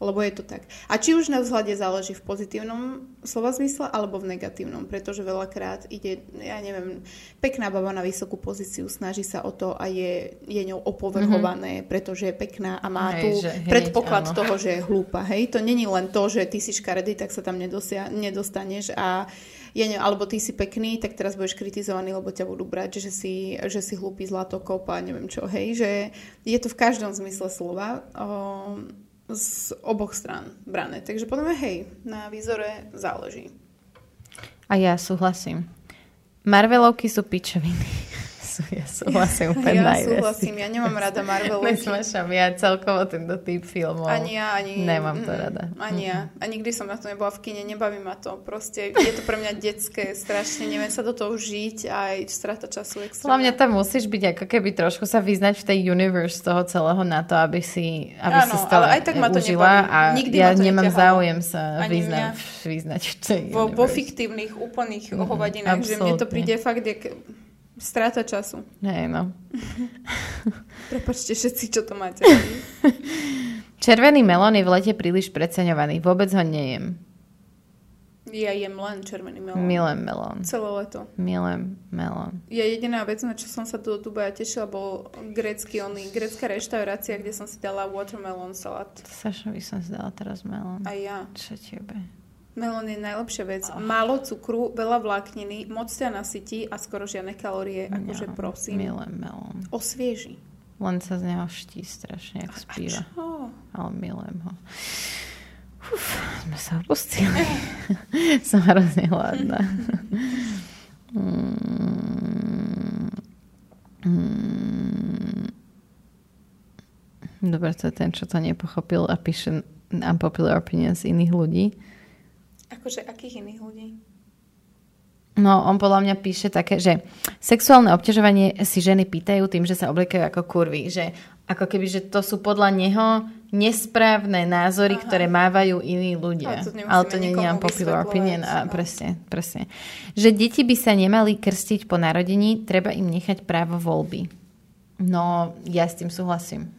lebo je to tak. A či už na vzhľade záleží v pozitívnom slova zmysle alebo v negatívnom, pretože veľakrát ide, ja neviem, pekná baba na vysokú pozíciu, snaží sa o to a je, je ňou opovrhované, mm-hmm. pretože je pekná a má hej, tu že, hej, predpoklad áno. toho, že je hlúpa. Hej? To není len to, že ty si škaredý, tak sa tam nedosia, nedostaneš a ja neviem, alebo ty si pekný, tak teraz budeš kritizovaný, lebo ťa budú brať, že si, že si hlúpy zlatokop a neviem čo, hej, že je to v každom zmysle slova. Um, z oboch strán brané. Takže podľa mňa, hej, na výzore záleží. A ja súhlasím. Marvelovky sú pičoviny ja súhlasím úplne Ja najviac. súhlasím, ja nemám rada Marvelovky. Nesmašam, ja celkovo tento typ filmov ani ja, ani, nemám to rada. Ani ja. A nikdy som na to nebola v kine, nebaví ma to. Proste je to pre mňa detské, strašne neviem sa do toho žiť a aj strata času extra. Hlavne tam musíš byť ako keby trošku sa vyznať v tej universe toho celého na to, aby si, aby Áno, si to ale aj tak ma to užila nebaví. a Nikdy ja to nemám neťahalo. záujem sa vyznať, vyznať v tej vo, vo fiktívnych úplných mm, hovadinách, že mne to príde fakt jak Stráta času. Hej, no. Prepačte všetci, čo to máte. Červený melón je v lete príliš preceňovaný. Vôbec ho nejem. Ja jem len červený melón. Milujem melón. Celé leto. Milujem melón. Ja jediná vec, na čo som sa do Dubaja tešila, bol grécky, oný, grécka reštaurácia, kde som si dala watermelon salát. By som si dala teraz melón. A ja. Čo tebe? Melón je najlepšia vec. Oh. Málo cukru, veľa vlákniny, moc ťa nasytí a skoro žiadne kalórie. Akože Ja, prosím. Milujem melón. Osvieži. Len sa z neho ští strašne, jak spíva. Čo? Ale milujem ho. Uf, sme sa opustili. Som hrozne hladná. Mm. Mm. Dobre, to je ten, čo to nepochopil a píše unpopular opinions iných ľudí. Akože akých iných ľudí? No, on podľa mňa píše také, že sexuálne obťažovanie si ženy pýtajú tým, že sa obliekajú ako kurvy. Že Ako keby, že to sú podľa neho nesprávne názory, Aha. ktoré mávajú iní ľudia. Ale to, nie je popular opinion. A no. presne, presne. Že deti by sa nemali krstiť po narodení, treba im nechať právo voľby. No, ja s tým súhlasím.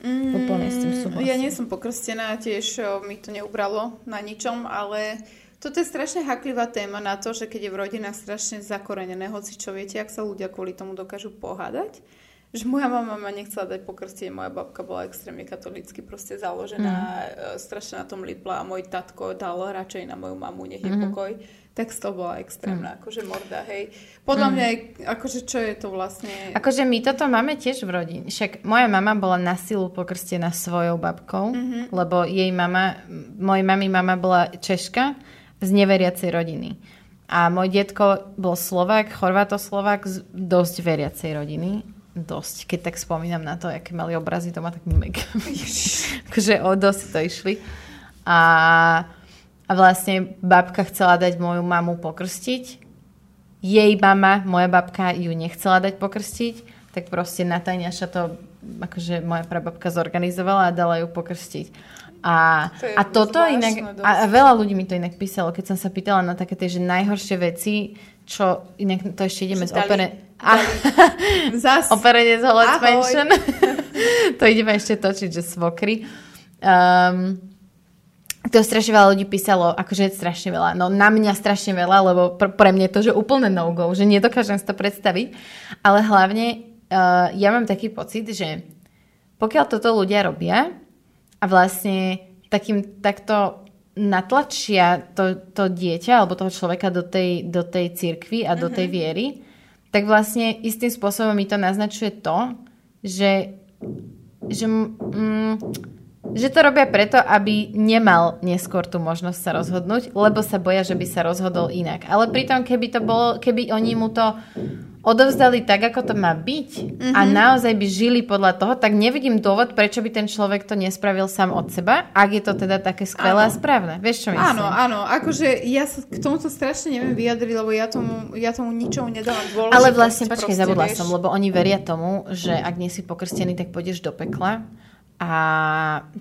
Mm, Úplne s tým súhlasím. Ja nie som pokrstená, tiež mi to neubralo na ničom, ale toto je strašne haklivá téma na to, že keď je v rodinách strašne zakorenené, hoci čo viete, ak sa ľudia kvôli tomu dokážu pohádať, že moja mama ma nechcela dať pokrstiť, moja babka bola extrémne katolícky proste založená, mm. strašne na tom lipla a môj tatko dal radšej na moju mamu, nech je mm. pokoj. Tak to bola extrémna, mm. akože morda, hej. Podľa mm. mňa, akože čo je to vlastne... Akože my toto máme tiež v rodine. Však moja mama bola na silu pokrstená svojou babkou, mm-hmm. lebo jej mama, mojej mami mama bola Češka z neveriacej rodiny. A môj detko bol Slovak, Chorvátoslovak z dosť veriacej rodiny dosť, keď tak spomínam na to, aké mali obrazy doma, tak mega. akože o dosť to išli. A, a vlastne babka chcela dať moju mamu pokrstiť. Jej mama, moja babka, ju nechcela dať pokrstiť, tak proste Natáňaša to akože moja prababka zorganizovala a dala ju pokrstiť. A, to a toto inak, a, a veľa ľudí mi to inak písalo, keď som sa pýtala na také tie, že najhoršie veci, čo inak to ešte ideme z opere... Zas. Operenec Holec Mansion. to ideme ešte točiť, že svokry. Um, to strašne veľa ľudí písalo, akože strašne veľa, no na mňa strašne veľa, lebo pr- pre mňa je to, že úplne no-go, že nedokážem si to predstaviť, ale hlavne uh, ja mám taký pocit, že pokiaľ toto ľudia robia a vlastne takým takto natlačia to, to dieťa alebo toho človeka do tej, do tej cirkvy a do tej mhm. viery, tak vlastne istým spôsobom mi to naznačuje to, že, že, mm, že to robia preto, aby nemal neskôr tú možnosť sa rozhodnúť, lebo sa boja, že by sa rozhodol inak. Ale pritom, keby to bolo, keby oni mu to odovzdali tak, ako to má byť mm-hmm. a mhm. naozaj by žili podľa toho, tak nevidím dôvod, prečo by ten človek to nespravil sám od seba, ak je to teda také skvelé a správne. Vieš, čo myslím? Áno, áno. Akože ja sa k tomuto strašne neviem vyjadriť, lebo ja tomu, ja tomu ničomu nedávam dôležitosť. Ale vlastne, počkej, zabudla vieš. som, lebo oni veria tomu, že ak nie si pokrstený, tak pôjdeš do pekla. A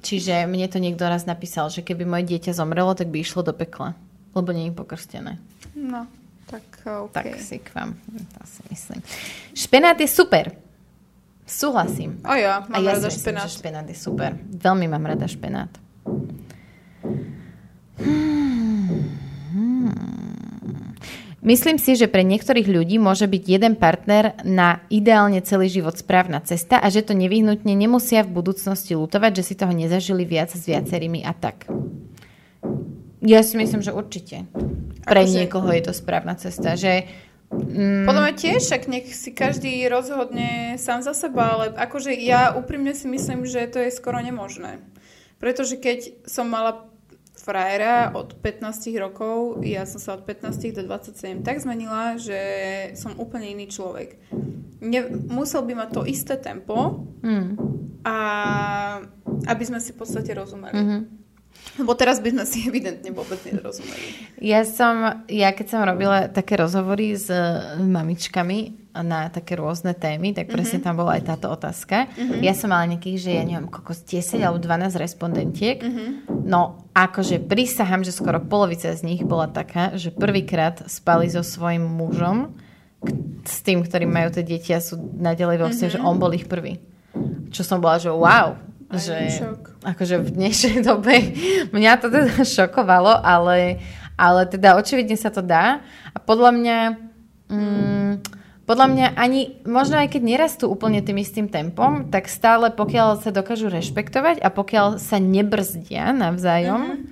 čiže mne to niekto raz napísal, že keby moje dieťa zomrelo, tak by išlo do pekla, lebo nie je pokrstené. No. Tak, okay. tak si k vám, to si myslím. Špenát je super. Súhlasím. A ja, mám A ja rada špenát. Myslím, že špenát je super. Veľmi mám rada špenát. Hmm. Myslím si, že pre niektorých ľudí môže byť jeden partner na ideálne celý život správna cesta a že to nevyhnutne nemusia v budúcnosti lutovať, že si toho nezažili viac s viacerými a tak. Ja si myslím, že určite. Pre akože... niekoho je to správna cesta, že Mm. Podľa mňa tiež, však nech si každý rozhodne sám za seba, ale akože ja úprimne si myslím, že to je skoro nemožné. Pretože keď som mala frajera od 15 rokov, ja som sa od 15 do 27 tak zmenila, že som úplne iný človek. Ne, musel by mať to isté tempo mm. a aby sme si v podstate rozumeli. Mm-hmm. Lebo teraz by sme si evidentne vôbec nerozumeli. Ja som, ja keď som robila také rozhovory s e, mamičkami na také rôzne témy, tak presne mm-hmm. tam bola aj táto otázka. Mm-hmm. Ja som mala nejakých, že ja neviem, koľko, 10 alebo 12 respondentiek. Mm-hmm. No, akože prisahám, že skoro polovica z nich bola taká, že prvýkrát spali so svojím mužom, s tým, ktorým majú tie deti a sú naďalej vo mm-hmm. že on bol ich prvý. Čo som bola, že wow, že šok. akože v dnešnej dobe mňa to teda šokovalo, ale, ale teda očividne sa to dá a podľa mňa mm, podľa mňa ani, možno aj keď nerastú úplne tým istým tempom, tak stále pokiaľ sa dokážu rešpektovať a pokiaľ sa nebrzdia navzájom, mm-hmm.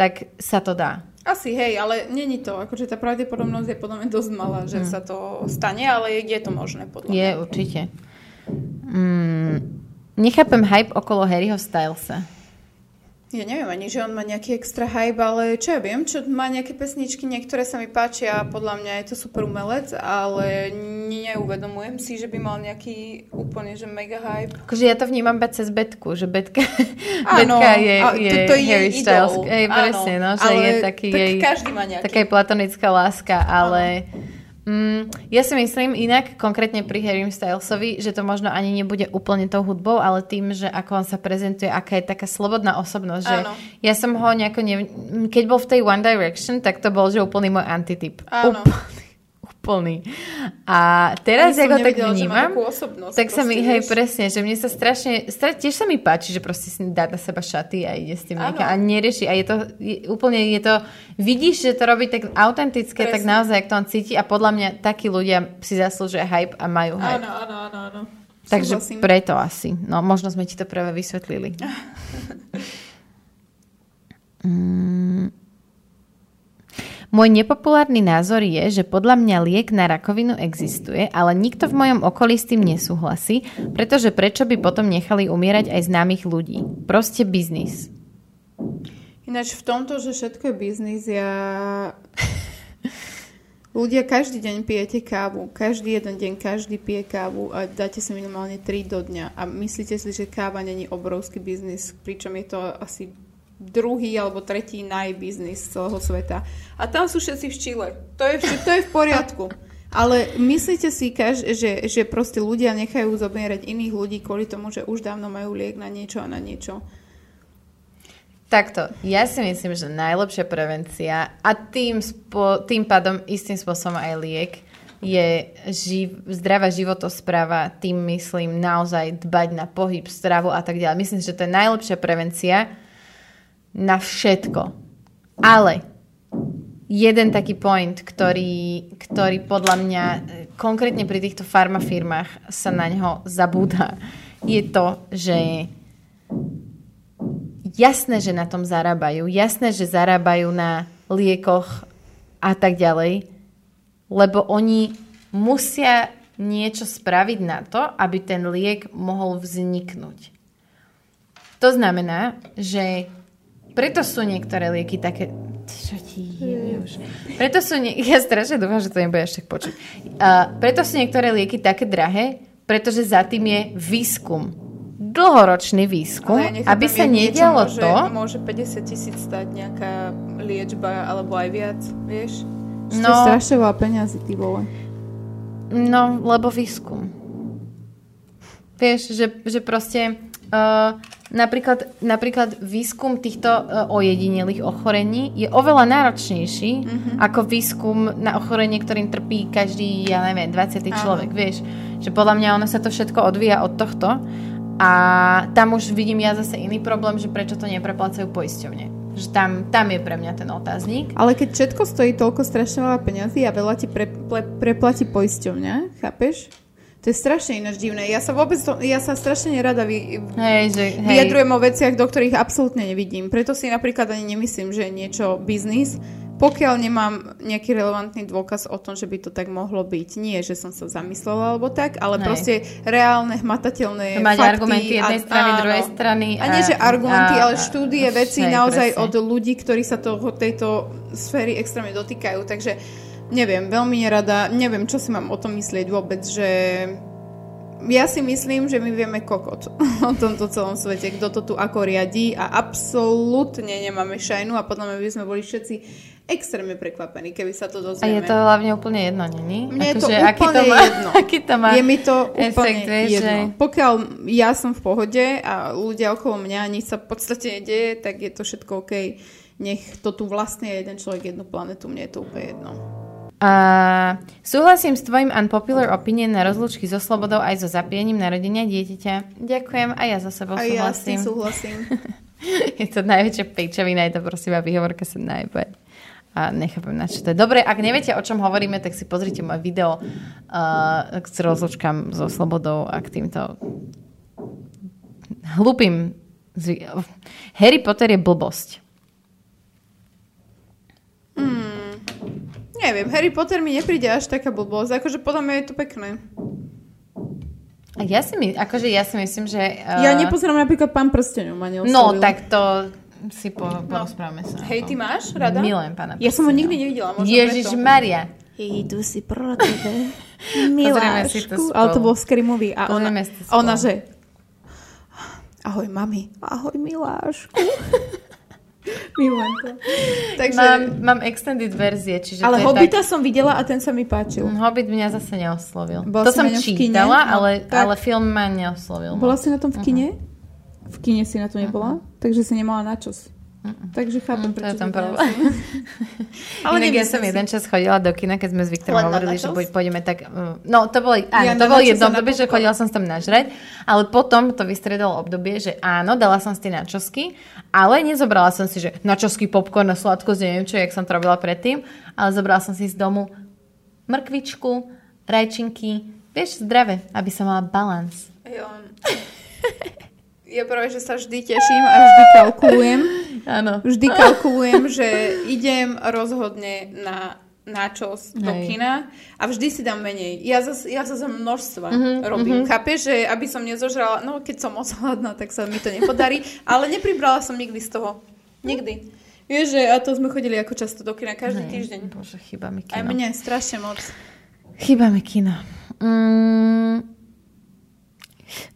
tak sa to dá. Asi, hej, ale není to. Akože tá pravdepodobnosť je podľa mňa dosť malá, že mm. sa to stane, ale je to možné podľa mňa. Je, určite. Mm, Nechápem hype okolo Harryho Stylesa. Ja neviem ani, že on má nejaký extra hype, ale čo ja viem, čo má nejaké pesničky, niektoré sa mi páčia a podľa mňa je to super umelec, ale neuvedomujem si, že by mal nejaký úplne, že mega hype. Akože ja to vnímam bez cez Betku, že Betka, Áno, Betka je, je to, to je Harry Styles. Hej, presne, no, že je taký tak jej, každý má nejaký. taká platonická láska, ale... Áno Mm, ja si myslím inak, konkrétne pri Harry Stylesovi, že to možno ani nebude úplne tou hudbou, ale tým, že ako on sa prezentuje, aká je taká slobodná osobnosť. Že Áno. ja som ho nejako... Ne... Keď bol v tej One Direction, tak to bol, že úplný môj antityp. Áno. Úplný. Úplný. A teraz, Ani ako tak nevedela, vnímam, tak sa mi, hej, vieš. presne, že mne sa strašne, stra, tiež sa mi páči, že proste si dá na seba šaty a ide s tým niekam a nerieši. A je to je, úplne, je to, vidíš, že to robí tak autentické, tak Presne. naozaj, ak to on cíti a podľa mňa takí ľudia si zaslúžia hype a majú hype. Áno, áno, áno, áno. Takže Súhlasím. preto asi. No, možno sme ti to práve vysvetlili. Mm. Môj nepopulárny názor je, že podľa mňa liek na rakovinu existuje, ale nikto v mojom okolí s tým nesúhlasí, pretože prečo by potom nechali umierať aj známych ľudí? Proste biznis. Ináč v tomto, že všetko je biznis, ja... Ľudia každý deň pijete kávu. Každý jeden deň každý pije kávu a dáte si minimálne 3 do dňa. A myslíte si, že káva není obrovský biznis, pričom je to asi druhý alebo tretí najbiznis celého sveta. A tam sú všetci v Čile. To je, to je v poriadku. Ale myslíte si, že, že proste ľudia nechajú zomierať iných ľudí kvôli tomu, že už dávno majú liek na niečo a na niečo? Takto, ja si myslím, že najlepšia prevencia a tým, spo, tým pádom istým spôsobom aj liek je živ, zdravá životospráva, tým myslím naozaj dbať na pohyb, stravu a tak ďalej. Myslím, že to je najlepšia prevencia na všetko. Ale jeden taký point, ktorý, ktorý podľa mňa e, konkrétne pri týchto farmafirmách sa na neho zabúda, je to, že jasné, že na tom zarábajú, jasné, že zarábajú na liekoch a tak ďalej, lebo oni musia niečo spraviť na to, aby ten liek mohol vzniknúť. To znamená, že preto sú niektoré lieky také... Čo ti je už? Preto sú... Nie... Ja strašne dúfam, že to nebude až tak počuť. Uh, preto sú niektoré lieky také drahé, pretože za tým je výskum. Dlhoročný výskum, Ale ja aby sa nedialo môže, to... Môže 50 tisíc stať nejaká liečba, alebo aj viac, vieš? Že to je No, strašne veľa peňazí, ty vole. no, lebo výskum. Vieš, že, že proste uh, napríklad, napríklad výskum týchto uh, ojedinelých ochorení je oveľa náročnejší mm-hmm. ako výskum na ochorenie, ktorým trpí každý, ja neviem, 20. Áno. človek, vieš. Že podľa mňa ono sa to všetko odvíja od tohto a tam už vidím ja zase iný problém, že prečo to nepreplácajú poisťovne. Že tam, tam je pre mňa ten otáznik. Ale keď všetko stojí toľko strašne veľa peňazí a veľa ti pre, pre, preplatí poisťovňa, chápeš? To je strašne ináč divné. Ja sa vôbec, to, ja sa strašne nerada vy, Hej, že, hej, vyjadrujem o veciach, do ktorých absolútne nevidím. Preto si napríklad ani nemyslím, že je niečo biznis, pokiaľ nemám nejaký relevantný dôkaz o tom, že by to tak mohlo byť. Nie, že som sa zamyslela alebo tak, ale Hej. proste reálne, hmatateľné mať fakty. argumenty jednej strany, áno. druhej strany. A nie, že argumenty, a- ale štúdie, a- veci hej, naozaj presne. od ľudí, ktorí sa toho, tejto sféry extrémne dotýkajú. Takže neviem, veľmi nerada, neviem, čo si mám o tom myslieť vôbec, že ja si myslím, že my vieme kokot o tomto celom svete, kto to tu ako riadí a absolútne nemáme šajnu a podľa mňa by sme boli všetci extrémne prekvapení, keby sa to A dozvieme. je to hlavne úplne jedno, není? Mne je to Akože, aký úplne to má, jedno. Aký to má je mi to úplne efekt, jedno. že... Pokiaľ ja som v pohode a ľudia okolo mňa nič sa v podstate nedieje, tak je to všetko OK. Nech to tu vlastne jeden človek, jednu planetu, mne je to úplne jedno. Súhlasím s tvojim unpopular opinion na rozlúčky so slobodou aj so zapiením narodenia dieťaťa. Ďakujem a ja za sebou A ja s tým súhlasím. súhlasím. je to najväčšia pejčovina, je to prosím a výhovorka sa najbe. A nechápem, na čo to je. Dobre, ak neviete, o čom hovoríme, tak si pozrite moje video uh, k rozlúčkam so slobodou a k týmto hlupým. Harry Potter je blbosť. Neviem, Harry Potter mi nepríde až taká blbosť, akože podľa mňa je to pekné. Ja si, my, akože ja si myslím, že... Uh, Ja nepozerám napríklad Pán prstenov, ma neoslovil. No, tak to si po, porozprávame sa. Hej, ty máš rada? Milujem pána Ja som ho prstenov. nikdy nevidela, možno Ježiš preto. Maria. Idu si pro tebe, milášku. Ale to bol scary movie. A ona, ona, že ahoj mami, ahoj milášku. Milujem. Takže... Mám, mám extended verzie, čiže Ale Hobbita tak... som videla a ten sa mi páčil. Mm, Hobbit mňa zase neoslovil. Bola to som čítala, No, ale, tak. ale film ma neoslovil. Bola si na tom v kine? Mhm. V kine si na to nebola? Takže si nemala na čos. Takže chápem, Mm, to je prečo tam problém. Ale Inak ja som si- jeden čas chodila do kina, keď sme s Viktorom Len hovorili, že pôjdeme tak... uh, No, to bolo, áno, Ja to bolo jedno obdobie, že chodila som tam nažrať, ale potom to vystredalo obdobie, že áno, dala som si tie načosky, ale nezobrala som si, že načosky, popcorn a sladkosť, neviem čo, jak som to robila predtým, ale zobrala som si z domu mrkvičku, rajčinky, vieš, zdravé, aby som mala balans. Jo. Ja práve, že sa vždy teším a vždy Kalkulujem. Áno. vždy kalkulujem, že idem rozhodne na načos do Hej. kina a vždy si dám menej. Ja zase ja zase množstva Mhm, mm-hmm, robím. Mm-hmm. Chápeš, že aby som nezožrala, no keď som moc hladná, tak sa mi to nepodarí, ale nepribrala som nikdy z toho. Nikdy. Vieš, že a to sme chodili ako často do kina, každý týždeň. Bože, chýba mi Aj kino. mne strašne moc. Chýba mi kino. Mm,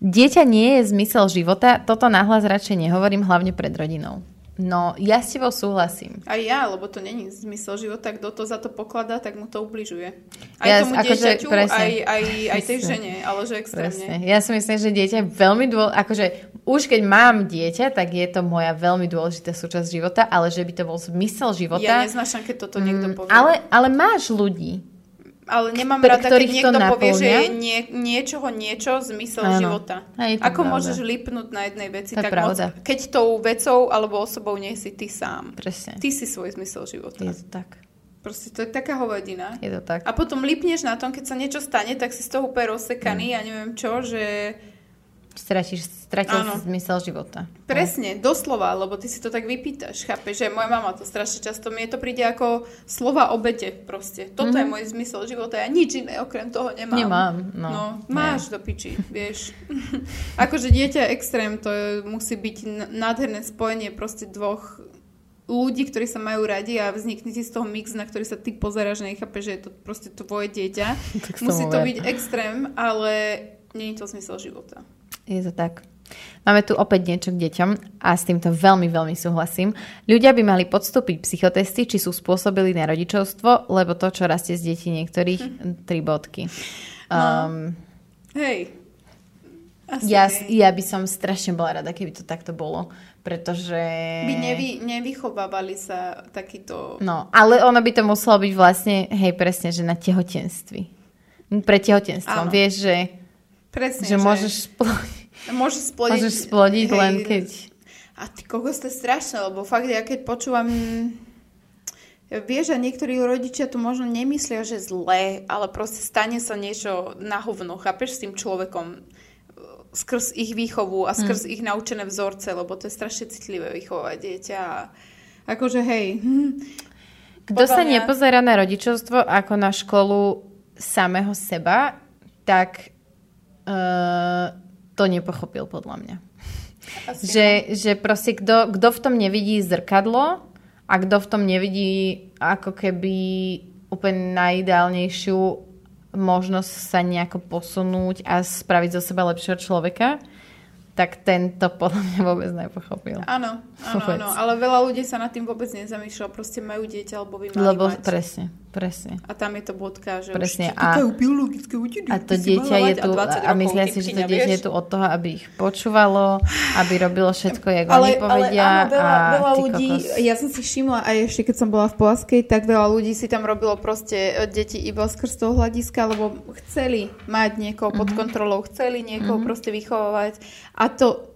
dieťa nie je zmysel života, toto nahlas radšej nehovorím, hlavne pred rodinou. No, ja s tebou súhlasím. Aj ja, lebo to není zmysel života, kto to za to pokladá, tak mu to ubližuje. Aj Ja- tomu akože dieťaťu, presne. aj, aj, aj tej žene, ale že extrémne. Presne. Ja si myslím, že dieťa je veľmi dôležité, akože už keď mám dieťa, tak je to moja veľmi dôležitá súčasť života, ale že by to bol zmysel života. Ja neznášam, keď toto niekto povie. Mm, ale, ale máš ľudí. Ale nemám pre rada, keď niekto povie, že je nie, niečoho niečo zmysel Áno. života. Hej, Ako pravda. môžeš lipnúť na jednej veci To tak pravda. moc, keď tou vecou alebo osobou nie si ty sám. Presne. Ty si svoj zmysel života. Je to tak. Proste to je taká hovadina. Je to tak. A potom lipneš na tom, keď sa niečo stane, tak si z toho úplne rozsekaný Mm. a neviem čo, že Stratíš, stratil si zmysel života. presne, doslova, lebo ty si to tak vypýtaš, chápeš, že moja mama to strašne často, mne to príde ako slova obete proste. Toto je môj zmysel života, ja nič iné okrem toho nemám. Mhm. Nemám, no. no máš do piči, vieš. akože dieťa extrém, to je, musí byť nádherné spojenie proste dvoch ľudí, ktorí sa majú radi a vznikne ti z toho mix, na ktorý sa ty pozeráš, nechápeš, že je to proste tvoje dieťa. Musí to byť extrém, ale je to zmysel života. Je to tak. Máme tu opäť niečo k deťom a s týmto veľmi, veľmi súhlasím. Ľudia by mali podstúpiť psychotesty, či sú spôsobili na rodičovstvo, lebo to, čo rastie z detí niektorých, tri bodky. Um, Hej. Asi ja, hej. ja by som strašne bola rada, keby to takto bolo, pretože... by nevy, nevychovávali sa takýto... No, ale ono by to muselo byť vlastne, hej, presne, že na tehotenství. Pre tehotenstvom. Áno. Vieš, že, Presne, že môžeš splodiť, môžeš splodiť, môžeš splodiť hej, len keď... A ty kokos, to je strašné, lebo fakt ja keď počúvam... Vieš, a niektorí rodičia to možno nemyslia, že zlé, ale proste stane sa niečo na hovno, chápeš, s tým človekom skrz ich výchovu a skrz ich naučené vzorce, lebo to je strašne citlivé vychovať dieťa. Akože hej, hm, Kto Podľa sa mňa- nepozerá na rodičovstvo ako na školu samého seba, tak uh, to nepochopil podľa mňa. asi Že, že proste kto, kto v tom nevidí zrkadlo a kto v tom nevidí ako keby úplne najideálnejšiu možnosť sa nejako posunúť a spraviť zo seba lepšieho človeka, tak tento podľa mňa vôbec nepochopil. Áno, áno, Vôbec. áno, ale veľa ľudí sa nad tým vôbec nezamýšľa, proste majú dieťa, alebo by mali Lebo mať. presne, presne. A tam je to bodka, že Presne, už a- A to dieťa je tu, a 20 a myslia si, že to dieťa je tu od toho, aby ich počúvalo, aby robilo všetko, jak ale, oni povedia. ale áno, veľa, a veľa ľudí, kokos. ja som si všimla aj ešte keď som bola v Polaskej, tak veľa ľudí si tam robilo proste e, deti iba skrz toho hľadiska, lebo chceli mať niekoho pod Mhm. kontrolou, chceli niekoho proste vychovávať. A to,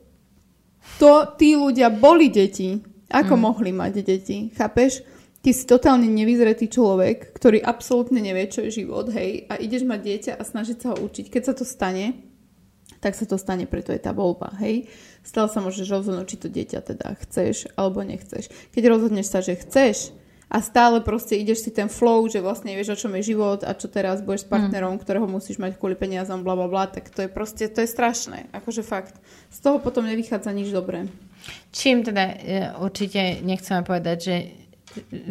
to tí ľudia boli deti. Ako Mhm. mohli mať deti, chápeš? Ty si totálne nevyzretý človek, ktorý absolútne nevie, čo je život, hej, a ideš mať dieťa a snažiť sa ho učiť. Keď sa to stane, tak sa to stane, preto je tá voľba, hej. Stále sa môžeš rozhodnúť, či to dieťa teda chceš alebo nechceš. Keď rozhodneš sa, že chceš a stále proste ideš si ten flow, že vlastne vieš, o čom je život a čo teraz budeš s partnerom, ktorého musíš mať kvôli peniazom, bla bla bla, tak to je proste, to je strašné, akože fakt. Z toho potom nevychádza nič dobré. Čím teda e, určite nechceme povedať, že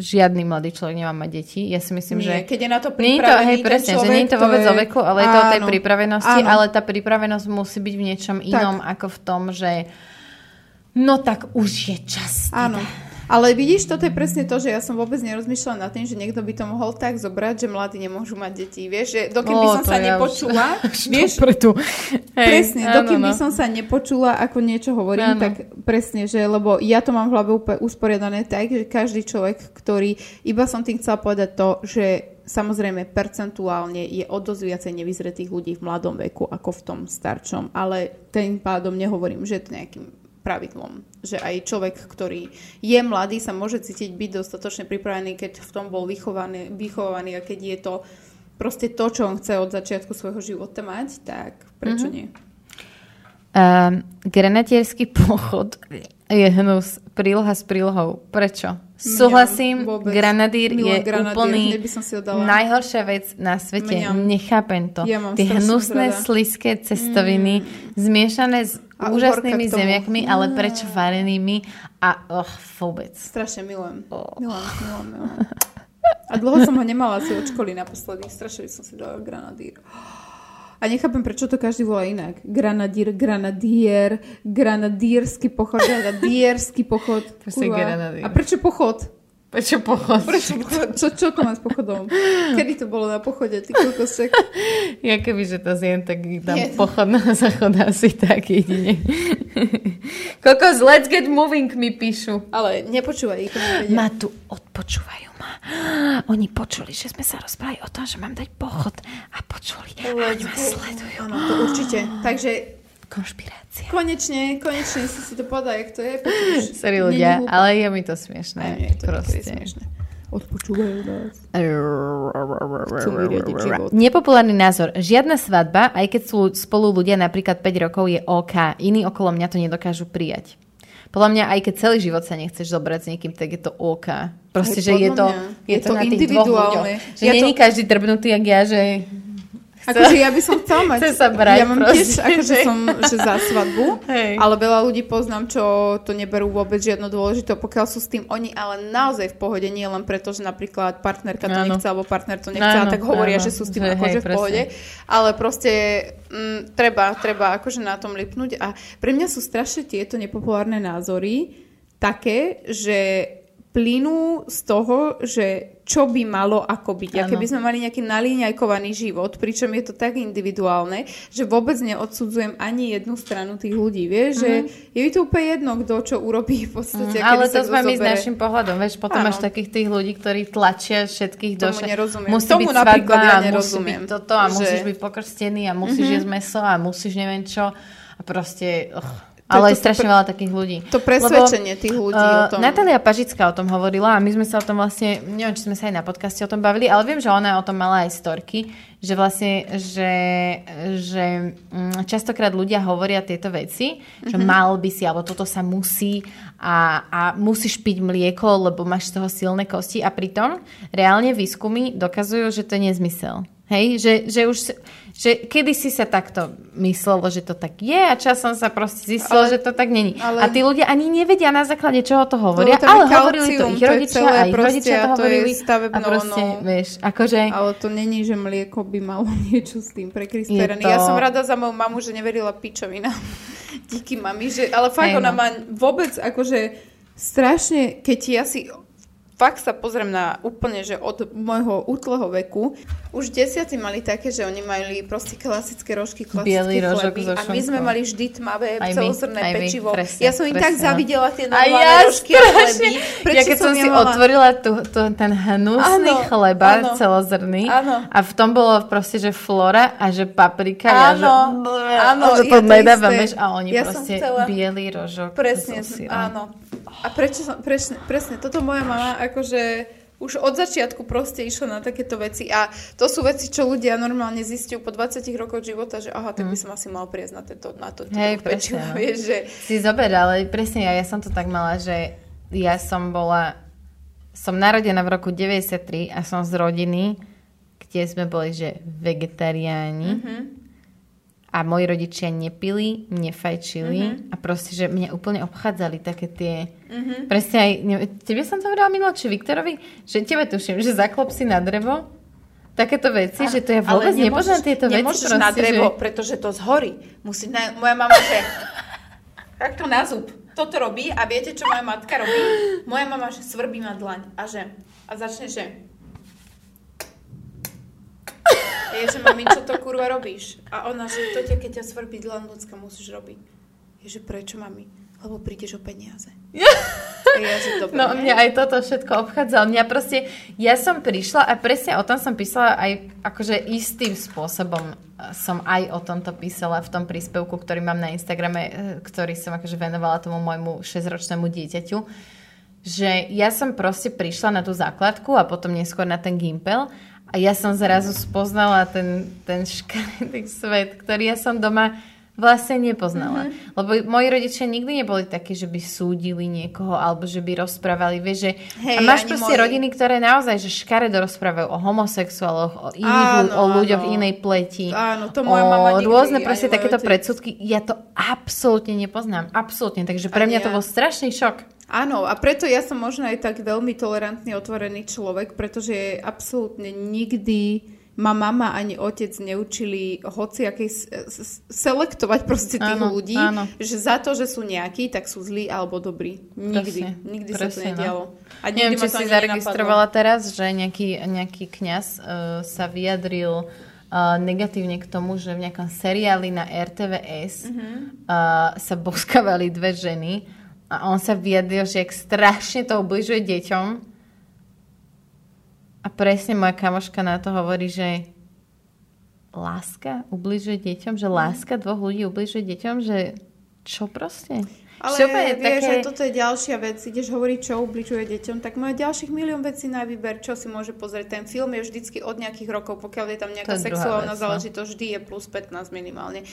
žiadny mladý človek nemá mať deti. Ja si myslím, že... Nie, keď je na to Nie je to, pripravený hej, presne, že človek, nie je to vôbec o veku, ale je to o tej Áno, pripravenosti, áno. ale tá pripravenosť musí byť v niečom inom ako v tom, že no tak už je čas. teda. Áno. Ale vidíš, toto je presne to, že ja som vôbec nerozmýšľala nad tým, že niekto by to mohol tak zobrať, že mladí nemôžu mať deti. Vieš, že dokým by Ó, som sa ja už- nepočula, vieš, Pretu. presne, dokým by som sa nepočula, ako niečo hovorím, Áno. tak presne, že lebo ja to mám v hlave úplne usporiadané tak, že každý človek, ktorý, iba som tým chcela povedať to, že samozrejme percentuálne je o dosť viacej nevyzretých ľudí v mladom veku ako v tom starčom, ale tým pádom nehovorím, že to nejakým pravidlom. Že aj človek, ktorý je mladý, sa môže cítiť byť dostatočne pripravený, keď v tom bol vychovaný, vychovaný a keď je to proste to, čo on chce od začiatku svojho života mať, tak prečo Mhm. nie? Um, grenadierský pochod je hnus, príloha s prílohou. Prečo? Súhlasím, vôbec. granadír Milujem je granadír, úplný najhoršia vec na svete. Mňam. Nechápem to. Ja Tie hnusné, rada. sliské cestoviny, zmiešané s A úžasnými zemiakmi, ale prečo varenými a och, vôbec. Strašne milujem. Oh. Milujem, milujem, milujem. A dlho som ho nemala asi od školy naposledy. Strašne som si dala granadír. A nechápem, prečo to každý volá inak. Granadír, granadier, granadírsky pochod, granadírsky pochod. Kurva. A prečo pochod? Prečo pochod? Prečo pochod? Čo, čo to má s pochodom? Kedy to bolo na pochode? Ty kokosek. Ja keby, že to zjem, tak tam Nie. pochod na záchod asi tak jedine. Kokos, let's get moving, mi píšu. Ale nepočúvaj ich. Ma tu odpočúvajú ma. Oni počuli, že sme sa rozprávali o tom, že mám dať pochod a počuli. A oni ma sledujú. Áno, to určite. Takže Konšpirácia. konečne, konečne si si to povedal, jak to je. Sorry ľudia, hlúpe. ale je mi to smiešné. Aj je to proste. smiešné. Odpočúvajú nás. Nepopulárny názor. Žiadna svadba, aj keď sú spolu ľudia napríklad 5 rokov, je OK. Iní okolo mňa to nedokážu prijať. Podľa mňa, aj keď celý život sa nechceš zobrať s niekým, tak je to OK. Proste, že je to, mňa. je Je to, to na tých dvoch ľuďoch. Že Ja není to- každý drbnutý, jak ja, že... Akože ja by som chcela mať... Chce sa brať ja mám tiež, akože že- som, že za svadbu, Hej. ale veľa ľudí poznám, čo to neberú vôbec žiadno dôležité, pokiaľ sú s tým oni, ale naozaj v pohode, nie len preto, že napríklad partnerka to Áno. nechce, alebo partner to nechce, a Áno, tak hovoria, áno. že sú s tým Že akože v pohode, ale proste mm, treba, treba akože na tom lipnúť a pre mňa sú strašne tieto nepopulárne názory také, že plynú z toho, že čo by malo ako byť. A Áno. keby sme mali nejaký nalíňajkovaný život, pričom je to tak individuálne, že vôbec neodsudzujem ani jednu stranu tých ľudí. Vieš, že je mi to úplne jedno, kto čo urobí v podstate. Mhm. Ale to sme my s našim pohľadom. Vieš, potom Áno. máš takých tých ľudí, ktorí tlačia všetkých do nerozumiem. Musí Tomu byť napríklad svadba, ja a musí nerozumiem, byť toto a že- musíš byť pokrstený a musíš jesť meso a musíš neviem čo. A proste... Ugh. Ale je to- strašne veľa takých ľudí. To presvedčenie tých ľudí o tom. Natália Pažická o tom hovorila a my sme sa o tom vlastne, neviem, či sme sa aj na podcaste o tom bavili, ale viem, že ona o tom mala aj storky, že vlastne, že, že mm, častokrát ľudia hovoria tieto veci, že Mhm. mal by si, alebo toto sa musí a, a musíš piť mlieko, lebo máš z toho silné kosti a pritom reálne výskumy dokazujú, že to je nezmysel. Hej, že, že už, že kedy si sa takto myslelo, že to tak je a časom sa proste zistilo, Ale- že to tak není. ale- A tí ľudia ani nevedia na základe čoho to hovoria, je ale hovorili to ich to rodičia celé a ich proste rodičia to to hovorili. a proste, onou. vieš, akože... Ale to není, že mlieko by malo niečo s tým prekrysterené. Je to- Ja som rada za moju mamu, že neverila pičovinám. Díky mami, že, ale fakt Hej, ona no. má vôbec akože strašne, keď ja si fakt sa pozriem na úplne, že od môjho útleho veku, už desiatí mali také, že oni mali proste klasické rožky, klasické Bielý rožok chleby so a my sme mali vždy tmavé Aj my, celozrné aj my, pečivo. presne, ja som im tak zavidela tie normálne ja rožky a chleby. Prečo ja keď som, si nemala- otvorila tu, tu, ten hnusný Áno, chleba áno. celozrný Áno. a v tom bolo proste, že flora a že paprika. Áno, ja, že, áno, a že to to nedávam, a oni Ja som proste bielý rožok. Presne, áno. A prečo som, presne, presne, toto moja mama akože už od začiatku proste išla na takéto veci a to sú veci, čo ľudia normálne zistiu po 20 rokoch života, že aha, tak by som asi mal priesť na, tento, na to. Hej, presne, no. vieš, že Si zober, ale presne ja, ja som to tak mala, že ja som bola, som narodená v roku 93 a som z rodiny, kde sme boli, že vegetariáni Mhm. A moji rodičia nepili, nefajčili Mhm. a proste, že mňa úplne obchádzali také tie, Mhm. presne aj, neviem, tebe som to hovorila minulé, či Viktorovi, že tebe tuším, že zaklop si na drevo, takéto veci, že to ja vôbec ale nepoznám tieto veci. nemôžeš proste, na drevo, že... pretože to zhorí. Musí na, moja mama, že takto na zub. toto robí a viete, čo moja matka robí? Moja mama, že svrbí ma dlaň a že, a začne, že je, že mami, čo to kurva robíš? A ona, že to ťa, keď ťa svrbí dlaň ľudská, musíš robiť. Je, že prečo, mami? Lebo prídeš o peniaze. Ja, že dobre, No mňa aj toto všetko obchádzalo. Mňa proste, ja som prišla a presne o tom som písala aj akože istým spôsobom e, som aj o tomto písala v tom príspevku, ktorý mám na Instagrame, e, ktorý som akože venovala tomu môjmu 6-ročnému dieťaťu že ja som proste prišla na tú základku a potom neskôr na ten gimpel a ja som zrazu spoznala ten, ten škaredý svet, ktorý ja som doma vlastne nepoznala. Mm-hmm. Lebo moji rodičia nikdy neboli takí, že by súdili niekoho alebo že by rozprávali. Vieš, že... Hej, a máš proste moji. rodiny, ktoré naozaj že škaredo rozprávajú o homosexuáloch, o iných Áno, o ľuďoch áno. inej pleti. Áno, to moja o mama nikdy, rôzne proste takéto predsudky. Ja to absolútne nepoznám. Absolútne. Takže pre mňa to ja. bol strašný šok. Áno, a preto ja som možno aj tak veľmi tolerantný, otvorený človek, pretože absolútne nikdy ma mama ani otec neučili hociakej s- s- selektovať proste tých Áno, ľudí, áno. že za to, že sú nejakí, tak sú zlí alebo dobrí. Nikdy. Presne, nikdy sa to presne, no. nedialo. A Neviem, či si zaregistrovala teraz, že nejaký, nejaký kňaz uh, sa vyjadril uh, negatívne k tomu, že v nejakom seriáli na RTVS Mhm. uh, sa boskávali dve ženy a on sa vyjadril, že jak strašne to ubližuje deťom. A presne moja kamoška na to hovorí, že láska ubližuje deťom, že láska dvoch ľudí ubližuje deťom, že čo proste? Ale Čo úplne vieš, také- toto je ďalšia vec. Ideš hovoriť, čo ubližuje deťom, tak má ďalších milión vecí na výber, čo si môže pozrieť. Ten film je vždycky od nejakých rokov, pokiaľ je tam nejaká je sexuálna vec, no. záležitosť, vždy je plus 15 minimálne.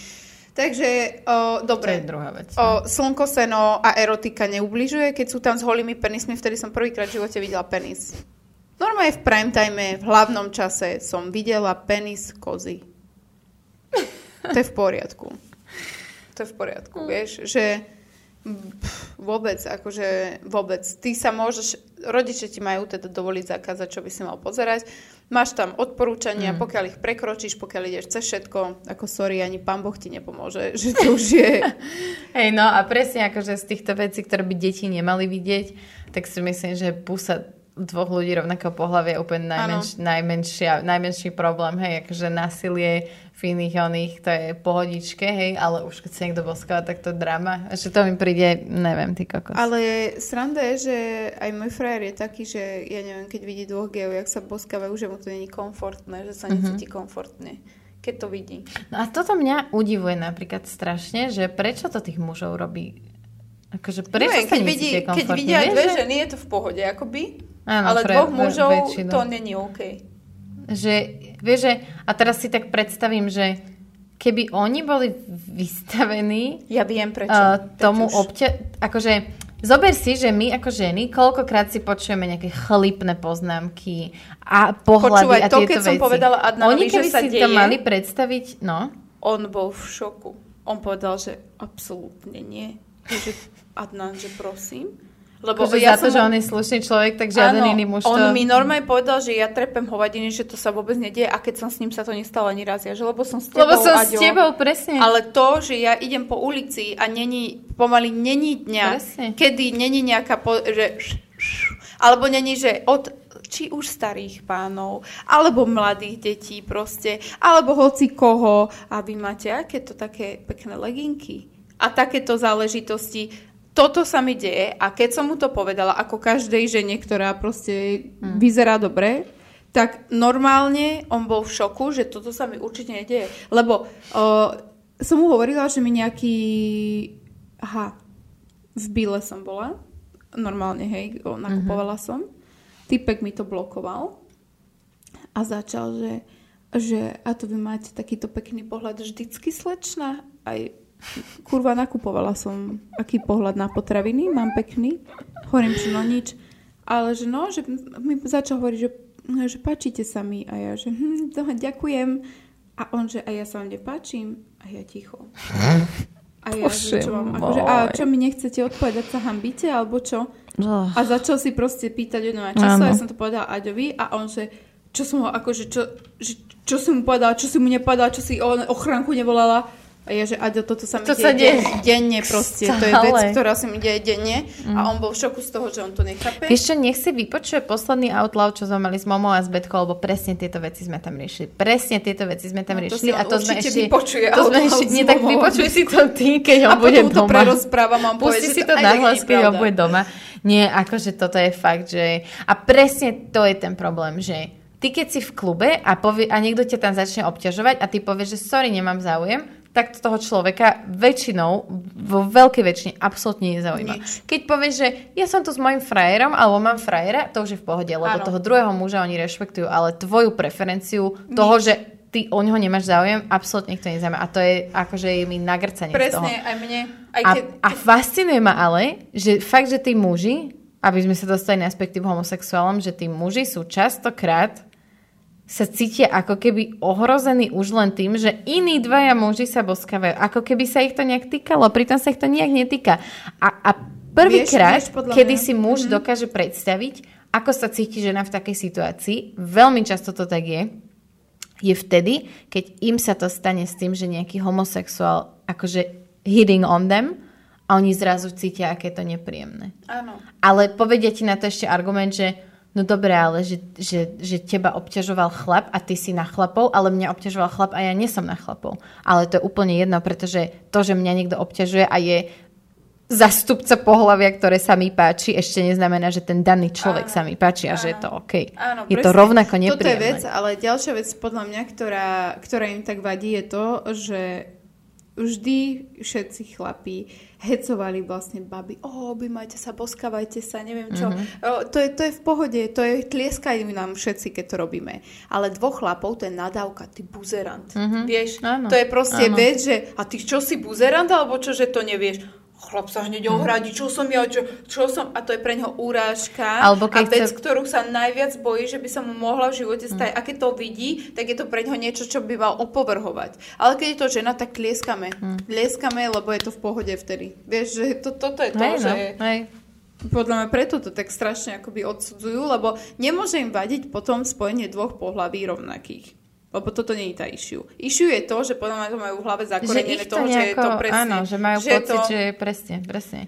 Takže, o, To dobre. je druhá vec. O, slnko, seno a erotika neubližuje, keď sú tam s holými penismi, vtedy som prvýkrát v živote videla penis. Normálne v prime time, v hlavnom čase som videla penis kozy. To je v poriadku. To je v poriadku, vieš, že pff, vôbec, akože vôbec. Ty sa môžeš, rodiče ti majú teda dovoliť zakázať, čo by si mal pozerať. Máš tam odporúčania, mm. pokiaľ ich prekročíš, pokiaľ ideš cez všetko, ako sorry, ani pán Boh ti nepomôže, že to už je... Hej, no a presne akože z týchto vecí, ktoré by deti nemali vidieť, tak si myslím, že pusa dvoch ľudí rovnakého pohľavia je úplne najmenš, najmenšia, najmenší problém, hej, akože násilie v iných oných, to je pohodičke, hej, ale už keď sa niekto boskáva, tak to je drama. Že to mi príde, neviem, ty kokos. Ale sranda je, že aj môj frajer je taký, že ja neviem, keď vidí dvoch geov, jak sa boskávajú, že mu to není komfortné, že sa necíti komfortne, keď to vidí. No a toto mňa udivuje napríklad strašne, že prečo to tých mužov robí Akože prečo sa keď, vidí, keď vidia Vieš, dve že- ženy, je to v pohode, akoby. Áno, ale pre dvoch mužov väčšinu. to není OK. Že, vieš, že, a teraz si tak predstavím, že keby oni boli vystavení Ja viem prečo. uh, tomu obťa... Akože, zober si, že my ako ženy, koľkokrát si počujeme nejaké chlipné poznámky a pohľady Počúvaj, a to, tieto keď som veci. povedala Adnanovi, Oni že keby sa si to deje- mali predstaviť, no, On bol v šoku. On povedal, že absolútne nie. Že Adnan, že prosím. Lebo akože ja za to, som že on je slušný človek, tak žiaden Áno, iný muž on to... mi normálne povedal, že ja trepem hovadiny, že to sa vôbec nedieje a keď som s ním sa to nestalo ani raz. Ja, že lebo som s tebou, Lebo som s Aďo, tebou, presne. Ale to, že ja idem po ulici a není, pomaly není dňa, Presne. kedy není nejaká, po, že, š- š- alebo není, že od či už starých pánov, alebo mladých detí proste, alebo hoci koho, a vy máte aké to také pekné leginky a takéto záležitosti. Toto sa mi deje a keď som mu to povedala, ako každej žene, ktorá proste Hmm. vyzerá dobre, tak normálne on bol v šoku, že toto sa mi určite nedieje. Lebo uh, som mu hovorila, že mi nejaký... Aha, v Bile som bola. Normálne, hej, nakupovala som. Typek mi to blokoval a začal, že, že a to vy máte takýto pekný pohľad vždycky slečna. Aj kurva nakupovala som aký pohľad na potraviny, mám pekný. Hovorím, že no nič. Ale že no, že mi začal hovoriť, že, že páčite sa mi. A ja, že hm, to, ďakujem. A on, že a ja sa vám nepáčim. A ja ticho. A ja, že, čo, vám, akože, a čo mi nechcete odpovedať, sa hambíte, alebo čo? Oh. A začal si proste pýtať mňa často, Áno. ja som to povedala Aďovi a on, že čo som ho, akože, čo, že, čo som mu povedala, čo si mu nepovedala, čo si o ochránku nevolala. A ja, že Aďo, toto sa mi To deje sa deje. den- denne proste. To je Stále. vec, ktorá sa mi deje denne a on bol v šoku z toho, že on to nechápe. Vieš čo, nech si vypočuje posledný outlaw, čo sme mali s Momou a s Betkou, lebo presne tieto veci sme tam riešili. Presne tieto veci sme tam No, to riešili. on a to sme ešte... vypočuje to sme ešte, nie, tak Momou. vypočuj si to ty, keď on a bude potom to doma. prerozprávam, mám Pusti povedať, si to nahlas, je keď on bude doma. Nie, akože toto je fakt, že... A presne to je ten problém, že ty keď si v klube a, povie, a niekto ťa tam začne obťažovať a ty povieš, že sorry, nemám záujem, tak to toho človeka väčšinou, vo veľkej väčšine, absolútne nezaujíma. Nič. Keď povieš, že ja som tu s mojim frajerom, alebo mám frajera, to už je v pohode, lebo Áno. toho druhého muža oni rešpektujú, ale tvoju preferenciu toho, že ty o neho nemáš záujem, absolútne nikto nezaujíma. A to je akože je mi nagrcanie z toho. Presne, aj mne. Aj A, keď, a fascinuje ma ale, že fakt, že tí muži, aby sme sa dostali na aspekty v homosexuálom, že tí muži sú častokrát sa cítia ako keby ohrození už len tým, že iní dvaja muži sa boskávajú. Ako keby sa ich to nejak týkalo, pritom sa ich to nejak netýka. A, a prvýkrát, kedy mňa- si muž dokáže predstaviť, ako sa cíti žena v takej situácii, veľmi často to tak je, je vtedy, keď im sa to stane s tým, že nejaký homosexuál akože hitting on them a oni zrazu cítia, aké je to nepríjemné. áno. Ale povedia ti na to ešte argument, že no dobre, ale že, že, že teba obťažoval chlap a ty si na chlapov, ale mňa obťažoval chlap a ja nie som na chlapov. Ale to je úplne jedno, pretože to, že mňa niekto obťažuje a je zastupca pohľavia, ktoré sa mi páči, ešte neznamená, že ten daný človek Áno, sa mi páči a že je áno. to OK. Áno, je to presne. rovnako Toto je nepríjemné. vec, ale ďalšia vec podľa mňa, ktorá, ktorá im tak vadí, je to, že vždy všetci chlapí hecovali vlastne baby, o, objímajte sa, boskávajte sa, neviem čo. Mhm. O, to, je, to je v pohode, to je, tlieskajú nám všetci, keď to robíme. Ale dvoch chlapov, to je nadávka, ty buzerant. Vieš, Mhm. Áno, to je proste áno. vec, že a ty čo si buzerant, alebo čo, že to nevieš? Chlap sa hneď ohradí, čo som ja, čo, čo som... A to je pre neho urážka. Alebo a vec, chce- ktorú sa najviac bojí, že by sa mu mohla v živote stať. A keď to vidí, tak je to pre neho niečo, čo by mal opovrhovať. Ale keď je to žena, tak tlieskame. Tlieskame, lebo je to v pohode vtedy. Vieš, že to, toto je to, Hej, no, že... hej. Podľa mňa preto to tak strašne akoby odsudzujú, lebo nemôže im vadiť potom spojenie dvoch pohlaví rovnakých. Lebo toto nie je tá issue. Issue je to, že podľa mňa to majú v hlave zakorenené to toho, že je nejako, to presne. áno, že majú že pocit, to, že je presne, presne.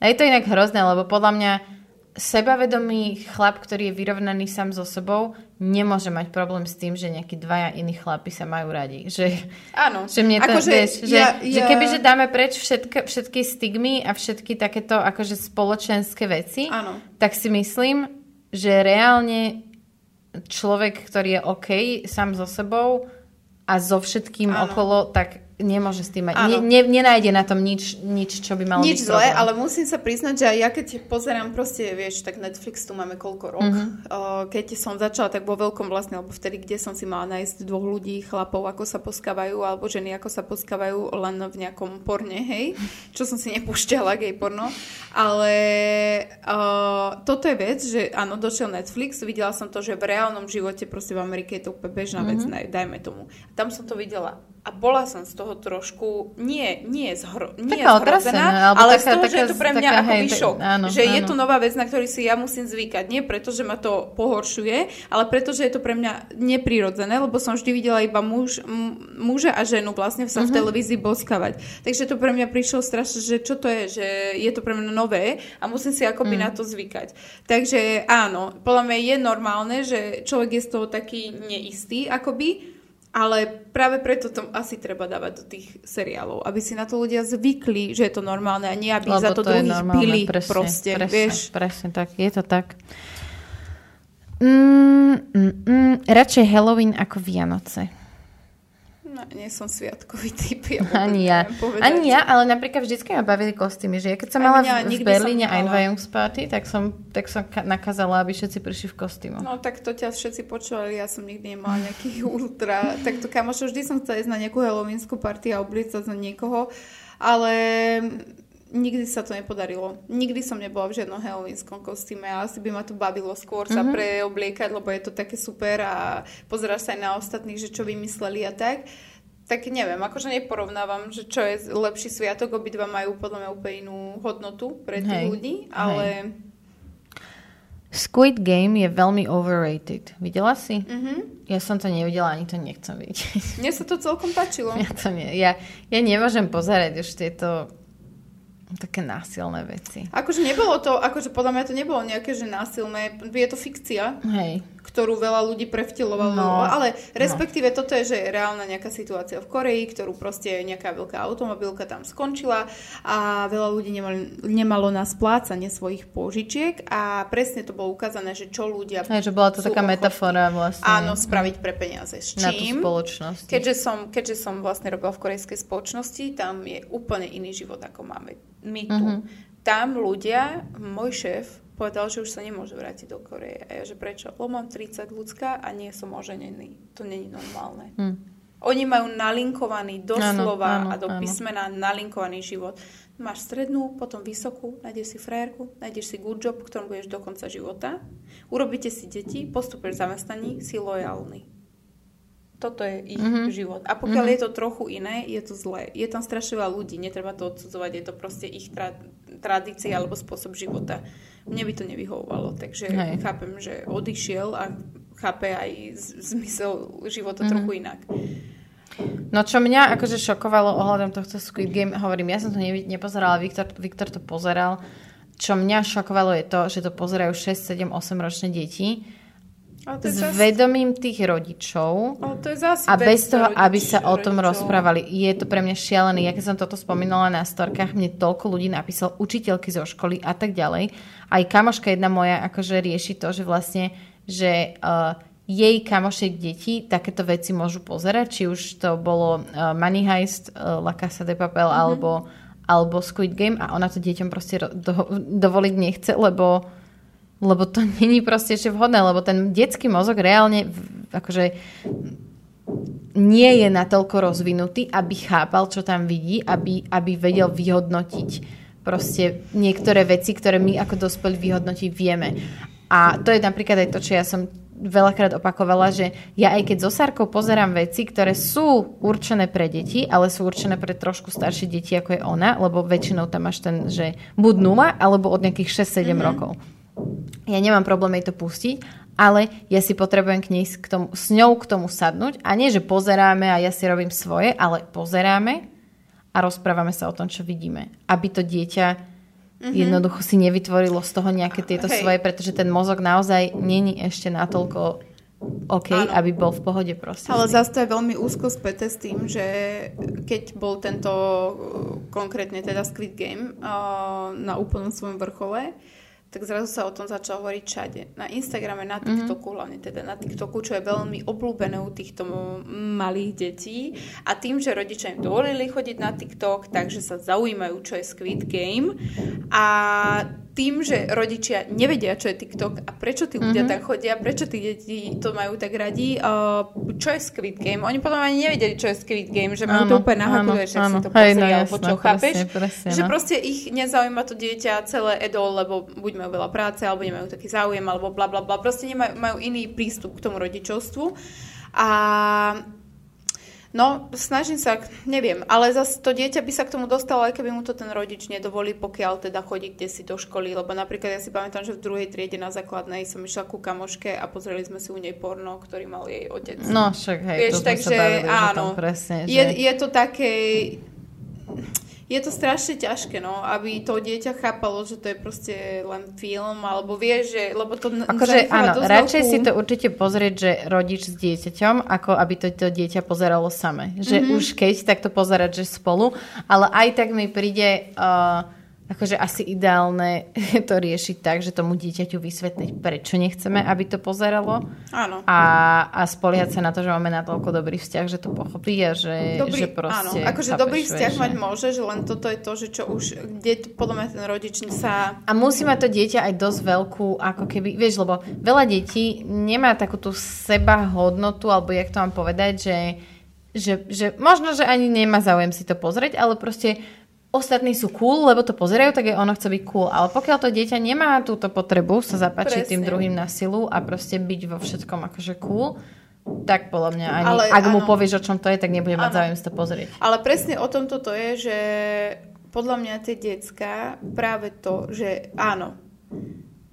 A je to inak hrozné, lebo podľa mňa sebavedomý chlap, ktorý je vyrovnaný sám so sebou, nemôže mať problém s tým, že nejakí dvaja iní chlapi sa majú radi. Že, Áno. že mne to, Akože vieš, že, ja- že ja- keby, že dáme preč všetky, všetky stigmy a všetky takéto akože spoločenské veci, Áno. tak si myslím, že reálne človek, ktorý je OK sám so sebou a so všetkým Áno. okolo, tak nemôže s tým mať. Ne, ne, nenájde na tom nič, nič, čo by malo Nič byť zlé, problém. ale musím sa priznať, že aj ja keď pozerám proste, vieš, tak Netflix tu máme koľko rok. Mhm. Uh, keď som začala tak vo veľkom vlastne, alebo vtedy, kde som si mala nájsť dvoch ľudí, chlapov, ako sa poskávajú, alebo ženy, ako sa poskávajú len v nejakom porne, hej, čo som si nepúšťala, gay porno. Ale uh, toto je vec, že áno, došiel Netflix, videla som to, že v reálnom živote proste v Amerike je to úplne bežná vec, Mhm. dajme tomu. Tam som to videla. A bola som z toho trošku, nie, nie, zhro, nie Taká zhrozená, otrasená, ale taká- z toho, že taká- je to pre mňa taká, akoby hej, šok. áno, že je áno. to nová vec, na ktorý si ja musím zvykať. Nie preto, že ma to pohoršuje, ale preto, že je to pre mňa neprirodzené, lebo som vždy videla iba muž, muža a ženu vlastne sa v Mhm. televízii boskavať. Takže to pre mňa prišlo strašne, že čo to je, že je to pre mňa nové a musím si akoby Mhm. na to zvykať. Takže áno, podľa mňa je normálne, že človek je z toho taký neistý akoby, ale práve preto to asi treba dávať do tých seriálov, aby si na to ľudia zvykli, že je to normálne a nie, aby Lebo za to, je druhých bili presne, proste, presne, vieš. Presne tak, je to tak. Mm, mm, mm, radšej Halloween ako Vianoce. No, nie som sviatkový typ. Ja Ani ja. Ani ja, ale napríklad vždycky ma bavili kostýmy. Že ja keď som mala mňa, v, v Berlíne. Einweihungsparty, tak som, tak som ka- nakázala, aby všetci prišli v kostýmoch. No tak to ťa všetci počúvali, ja som nikdy nemala nejaký ultra. Tak to kamošo, vždy som chcela ísť na nejakú halloweensku party a obliecať za niekoho, ale nikdy sa to nepodarilo. Nikdy som nebola v žiadnom halloweenskom kostýme a asi by ma to bavilo skôr sa Mhm. preobliekať, lebo je to také super a pozeráš sa aj na ostatných, že čo vymysleli a tak. Tak neviem, akože neporovnávam, že čo je lepší sviatok, obidva majú podľa mňa úplne inú hodnotu pre tých Hej, ľudí, hej. ale... Squid Game je veľmi overrated. Videla si? Mhm. Ja som to nevidela, ani to nechcem vidieť. Mne sa to celkom páčilo. Ja to nie. Ja, ja nemôžem pozerať už tieto také násilné veci. Akože nebolo to, akože podľa mňa to nebolo nejaké, že násilné, je to fikcia, Hej. ktorú veľa ľudí prevtilovalo, No. ale respektíve toto je, že je reálna nejaká situácia v Koreji, ktorú proste nejaká veľká automobilka tam skončila a veľa ľudí nemalo, nemalo na splácanie svojich požičiek a presne to bolo ukázané, že čo ľudia Hej, že bola to taká ochotní, metafora vlastne. Áno, spraviť pre peniaze. S na tú čím? spoločnosť. Keďže som, keďže som vlastne robila v korejskej spoločnosti, tam je úplne iný život, ako máme my tu. Mhm. Tam ľudia, môj šéf povedal, že už sa nemôže vrátiť do Koreje. A ja, že prečo? Lebo mám 30 ľudská a nie som oženený. To není normálne. Hm. Oni majú nalinkovaný doslova Áno, áno, a do áno. písmena nalinkovaný život. Máš strednú, potom vysokú, nájdeš si frajerku, nájdeš si good job, ktorom budeš do konca života, urobíte si deti, postupuješ v zamestnaní, si lojálny. Toto je ich Mhm. život. A pokiaľ je to trochu iné, je to zlé. Je tam strašne veľa ľudí, netreba to odsudzovať, je to proste ich tra- tradícia alebo spôsob života. Mne by to nevyhovovalo, takže Hej. chápem, že odišiel a chápe aj z- zmysel života Mhm. trochu inak. No čo mňa akože šokovalo ohľadom tohto Squid Game, hovorím, ja som to nevi- nepozerala, Viktor, Viktor to pozeral. Čo mňa šokovalo je to, že to pozerajú 6, 7, 8 ročné deti to je s zas- vedomím tých rodičov to je zas a bez toho, aby sa o tom rodičov. rozprávali. Je to pre mňa šialené. Ja keď som toto spomínala na storkách, mne toľko ľudí napísalo, učiteľky zo školy a tak ďalej. Aj kamoška jedna moja akože rieši to, že vlastne, že uh, jej kamošiek detí takéto veci môžu pozerať, či už to bolo uh, Money Heist, uh, La Casa de Papel, Mhm. alebo, alebo Squid Game a ona to deťom proste ro- do, dovoliť nechce, lebo lebo to není proste ešte vhodné, lebo ten detský mozog reálne akože nie je natoľko rozvinutý, aby chápal, čo tam vidí, aby, aby vedel vyhodnotiť proste niektoré veci, ktoré my ako dospelí vyhodnotiť vieme. A to je napríklad aj to, čo ja som veľakrát opakovala, že ja aj keď so Sarkou pozerám veci, ktoré sú určené pre deti, ale sú určené pre trošku staršie deti, ako je ona, lebo väčšinou tam máš ten, že buď 0, alebo od nejakých 6-7 mm-hmm. rokov. Ja nemám problém jej to pustiť, ale ja si potrebujem k nej, k tomu, s ňou k tomu sadnúť a nie, že pozeráme a ja si robím svoje, ale pozeráme a rozprávame sa o tom, čo vidíme. Aby to dieťa mm-hmm. jednoducho si nevytvorilo z toho nejaké tieto Hej. svoje, pretože ten mozog naozaj není ešte natoľko OK, Áno. aby bol v pohode proste. Ale zase to je veľmi úzko späté s tým, že keď bol tento uh, konkrétne teda Squid Game uh, na úplnom svojom vrchole, tak zrazu sa o tom začalo hovoriť všade. Na Instagrame, na TikToku, mm-hmm. hlavne teda na TikToku, čo je veľmi obľúbené u týchto malých detí. A tým, že rodičia im dovolili chodiť na TikTok, takže sa zaujímajú, čo je Squid Game. A tým, že rodičia nevedia, čo je TikTok a prečo tí ľudia mm-hmm. tam chodia, prečo tí deti to majú tak radi, uh, čo je Squid Game. Oni potom ani nevedeli, čo je Squid Game, že majú to úplne na áno, že si to pozrie, no alebo čo, chápeš? presne, presne, že no. proste ich nezaujíma to dieťa celé edol, lebo buď majú veľa práce, alebo nemajú taký záujem, alebo bla bla bla. Proste nemajú, majú iný prístup k tomu rodičovstvu. A No, snažím sa, neviem, ale zase to dieťa by sa k tomu dostalo, aj keby mu to ten rodič nedovolí, pokiaľ teda chodí kde si do školy, lebo napríklad ja si pamätám, že v druhej triede na základnej som išla ku kamoške a pozreli sme si u nej porno, ktorý mal jej otec. No však hej, Vieš, to takže sa bavili áno, presne. je, že... je to také... Je to strašne ťažké, no, aby to dieťa chápalo, že to je proste len film, alebo vie, že, lebo to Akože áno, radšej si to určite pozrieť, že rodič s dieťaťom, ako aby to, to dieťa pozeralo same. Že Mhm. mm-hmm. už keď, tak to pozerať, že spolu. Ale aj tak mi príde uh, akože asi ideálne to riešiť tak, že tomu dieťaťu vysvetliť, prečo nechceme, aby to pozeralo Áno. a, a spoliehať sa na to, že máme natoľko dobrý vzťah, že to pochopí a že, Dobrý, že proste... áno, akože chápeš, dobrý vzťah vieš, mať že- môže, že len toto je to, že čo už, kde podľa mňa ten rodič sa... A musí mať to dieťa aj dosť veľkú, ako keby, vieš, lebo veľa detí nemá takú tú seba hodnotu, alebo jak to mám povedať, že, že, že možno, že ani nemá záujem si to pozrieť, ale proste ostatní sú cool, lebo to pozerajú, tak je ono chce byť cool. Ale pokiaľ to dieťa nemá túto potrebu sa zapáčiť Presne. tým druhým na silu a proste byť vo všetkom akože cool, tak podľa mňa ani, Ale ak mu áno. povieš, o čom to je, tak nebude mať Áno. záujem si to pozrieť. Ale presne o tomto to je, že podľa mňa tie decka práve to, že áno,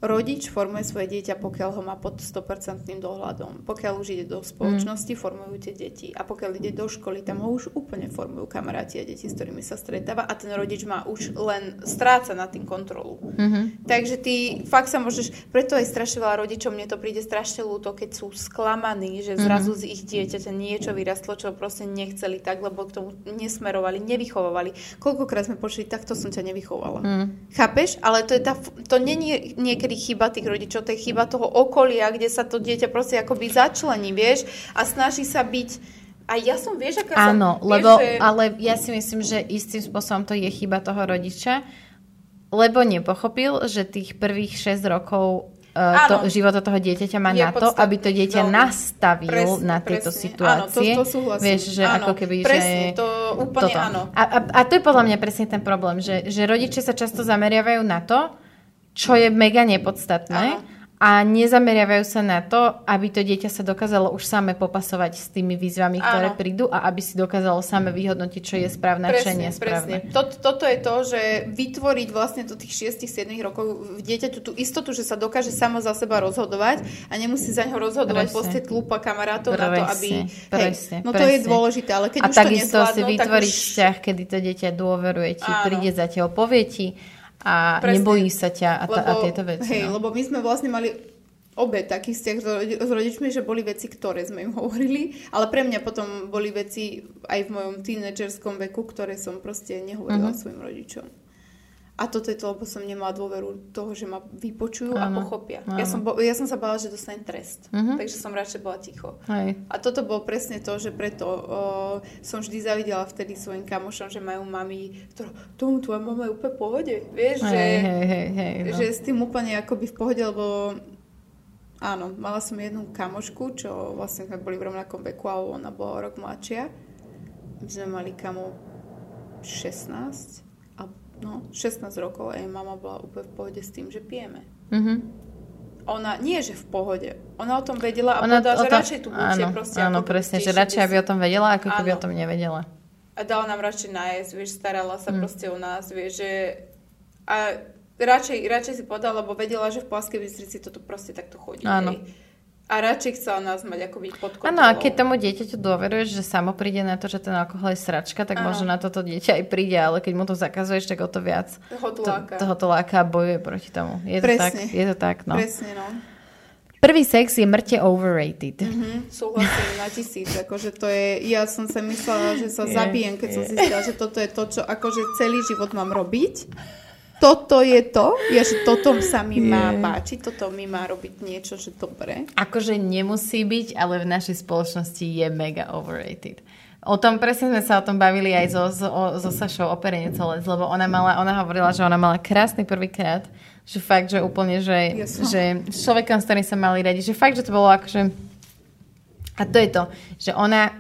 rodič formuje svoje dieťa, pokiaľ ho má pod 100% dohľadom. Pokiaľ už ide do spoločnosti, mm. formujú tie deti. A pokiaľ ide do školy, tam ho už úplne formujú kamaráti a deti, s ktorými sa stretáva. A ten rodič má už len stráca na tým kontrolu. Mm-hmm. Takže ty fakt sa môžeš, preto aj strašne veľa rodičov, mne to príde strašne ľúto, keď sú sklamaní, že zrazu mm-hmm. z ich dieťaťa niečo vyrastlo, čo proste nechceli tak, lebo k tomu nesmerovali, nevychovovali. Koľkokrát sme počuli, takto som ťa nevychovala. Mm. Chápeš? Ale to je tá, to nie je niekedy chyba tých rodičov, to je chyba toho okolia, kde sa to dieťa proste akoby začlení, vieš, a snaží sa byť a ja som, vieš, aká Áno, som, lebo, vieš, že... ale ja si myslím, že istým spôsobom to je chyba toho rodiča, lebo nepochopil, že tých prvých 6 rokov uh, to, života toho dieťaťa má je na to, aby to dieťa veľmi. nastavil presne, na tieto presne. situácie. Áno, to, to Vieš, že áno, ako keby, presne, že... to úplne toto. áno. A, a, a to je podľa mňa presne ten problém, že, že rodičia sa často zameriavajú na to, čo je mega nepodstatné. A nezameriavajú sa na to, aby to dieťa sa dokázalo už same popasovať s tými výzvami, ktoré Áno. prídu a aby si dokázalo same vyhodnotiť, čo je správne a čo je správne. Presne. Toto, toto je to, že vytvoriť vlastne do tých 6-7 rokov v dieťaťu tú istotu, že sa dokáže samo za seba rozhodovať a nemusí za ňo rozhodovať proste tlupa kamarátov presne, na to, aby... Presne, hej, no to je dôležité, ale keď a už to takisto si vytvoriť už... vzťah, kedy to dieťa dôveruje ti, Áno. príde za teba, povie ti a Presne. nebojí sa ťa a, ta, lebo, a tieto veci. Hej, no. lebo my sme vlastne mali obe takých vzťah s rodičmi, že boli veci, ktoré sme im hovorili, ale pre mňa potom boli veci aj v mojom tínedžerskom veku, ktoré som proste nehovorila uh-huh. svojim rodičom. A toto je to, lebo som nemala dôveru toho, že ma vypočujú ano, a pochopia. Ja som, bo, ja som sa bála, že dostanem trest. Uh-huh. Takže som radšej bola ticho. Hej. A toto bolo presne to, že preto o, som vždy zavidela vtedy svojim kamošom, že majú mami, ktorá, tomu tvoja mama je úplne v pohode. Vieš, hej, že, hej, hej, hej, no. že s tým úplne akoby v pohode, lebo Áno, mala som jednu kamošku, čo vlastne sme boli v rovnakom veku, ale ona bola rok mladšia. My sme mali kamo 16, a, no, 16 rokov a jej mama bola úplne v pohode s tým, že pijeme. Mm-hmm. Ona, nie že v pohode, ona o tom vedela a ona povedala, že tom, radšej tu buďte áno, proste. Áno, presne, že radšej, aby o tom vedela, ako keby o tom nevedela. A dala nám radšej nájsť, vieš, starala sa mm. proste o nás, vieš, že... A radšej, radšej si povedala, lebo vedela, že v Pláskej Bystrici toto proste takto chodí. Áno. Hej. A radšej chcela nás mať byť pod kontrolou. Áno, a keď tomu dieťaťu dôveruješ, že samo príde na to, že ten alkohol je sračka, tak možno na toto dieťa aj príde, ale keď mu to zakazuješ, tak o to viac toho to toho to láka a bojuje proti tomu. Je Presne. to tak? Je to tak, no. Presne, no. Prvý sex je mŕte overrated. Mm-hmm, súhlasím na tisíc. Akože to je, ja som sa myslela, že sa zabijem, keď som zistila, že toto je to, čo akože celý život mám robiť toto je to, ja, že toto sa mi má páčiť, toto mi má robiť niečo, že dobre. Akože nemusí byť, ale v našej spoločnosti je mega overrated. O tom, presne sme sa o tom bavili aj so, so, so Sašou Operenecolec, lebo ona, mala, ona hovorila, že ona mala krásny prvýkrát, že fakt, že úplne, že, že s človekom, s ktorým sa mali radi, že fakt, že to bolo akože... A to je to, že ona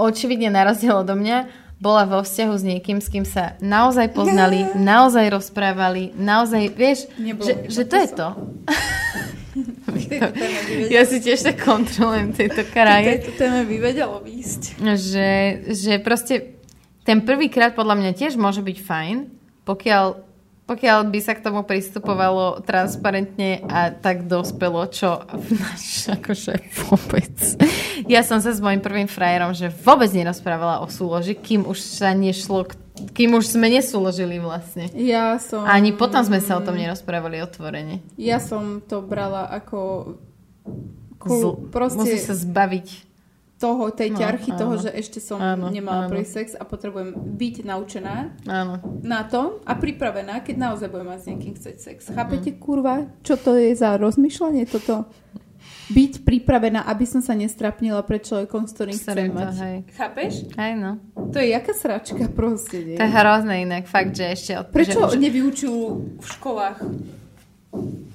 očividne na rozdiel odo mňa bola vo vzťahu s niekým, s kým sa naozaj poznali, naozaj rozprávali, naozaj, vieš, Nebolo že, že to je to. ja si tiež tak kontrolujem tejto kraje. Tejto téme by vedelo výjsť. Že, že proste ten prvýkrát podľa mňa tiež môže byť fajn, pokiaľ pokiaľ by sa k tomu pristupovalo transparentne a tak dospelo, čo náš akože vôbec. Ja som sa s mojim prvým frajerom, že vôbec nerozprávala o súloži, kým už sa nešlo, kým už sme nesúložili vlastne. Ja som... Ani potom sme sa o tom nerozprávali otvorene. Ja som to brala ako... Cool, proste... Musí sa zbaviť toho, tej no, ťarchy áno. toho, že ešte som áno, nemala áno. prvý sex a potrebujem byť naučená áno. na to a pripravená, keď naozaj budem mať s niekým chcieť sex. Chápete, mm. kurva, čo to je za rozmýšľanie toto? Byť pripravená, aby som sa nestrapnila pred človekom, s ktorým chcem mať. Hej. Chápeš? Hej, no. To je jaká sračka proste. Nie? To je hrozné inak, fakt, že ešte... Od... Prečo že už... nevyučujú v školách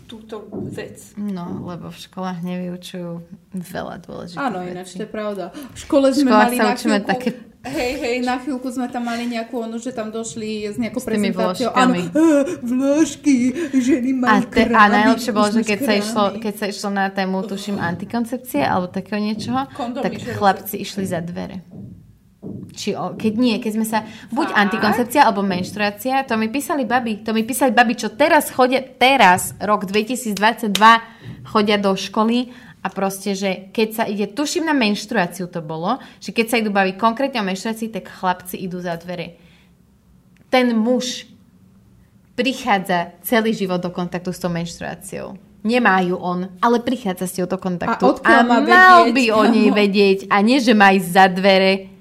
túto vec. No, lebo v školách nevyučujú veľa dôležitých Áno, ináč to je pravda. V škole sme mali na chvíľku, také... Hej, hej, na chvíľku sme tam mali nejakú onu, že tam došli s nejakou s prezentáciou. Áno, vložky, ženy majú a, te, a najlepšie bolo, že keď sa, išlo, keď sa išlo na tému, tuším, antikoncepcie alebo takého niečoho, Kondomy, tak chlapci išli za dvere. Či o, keď nie, keď sme sa, buď Fakt? antikoncepcia alebo menštruácia, to mi písali baby, to mi písali baby, čo teraz chodia, teraz, rok 2022, chodia do školy a proste, že keď sa ide, tuším na menštruáciu to bolo, že keď sa idú baviť konkrétne o menštruácii, tak chlapci idú za dvere. Ten muž prichádza celý život do kontaktu s tou menštruáciou. Nemá ju on, ale prichádza s ňou do kontaktu. A, a mal vedieť? by o nej vedieť a nie, že má ísť za dvere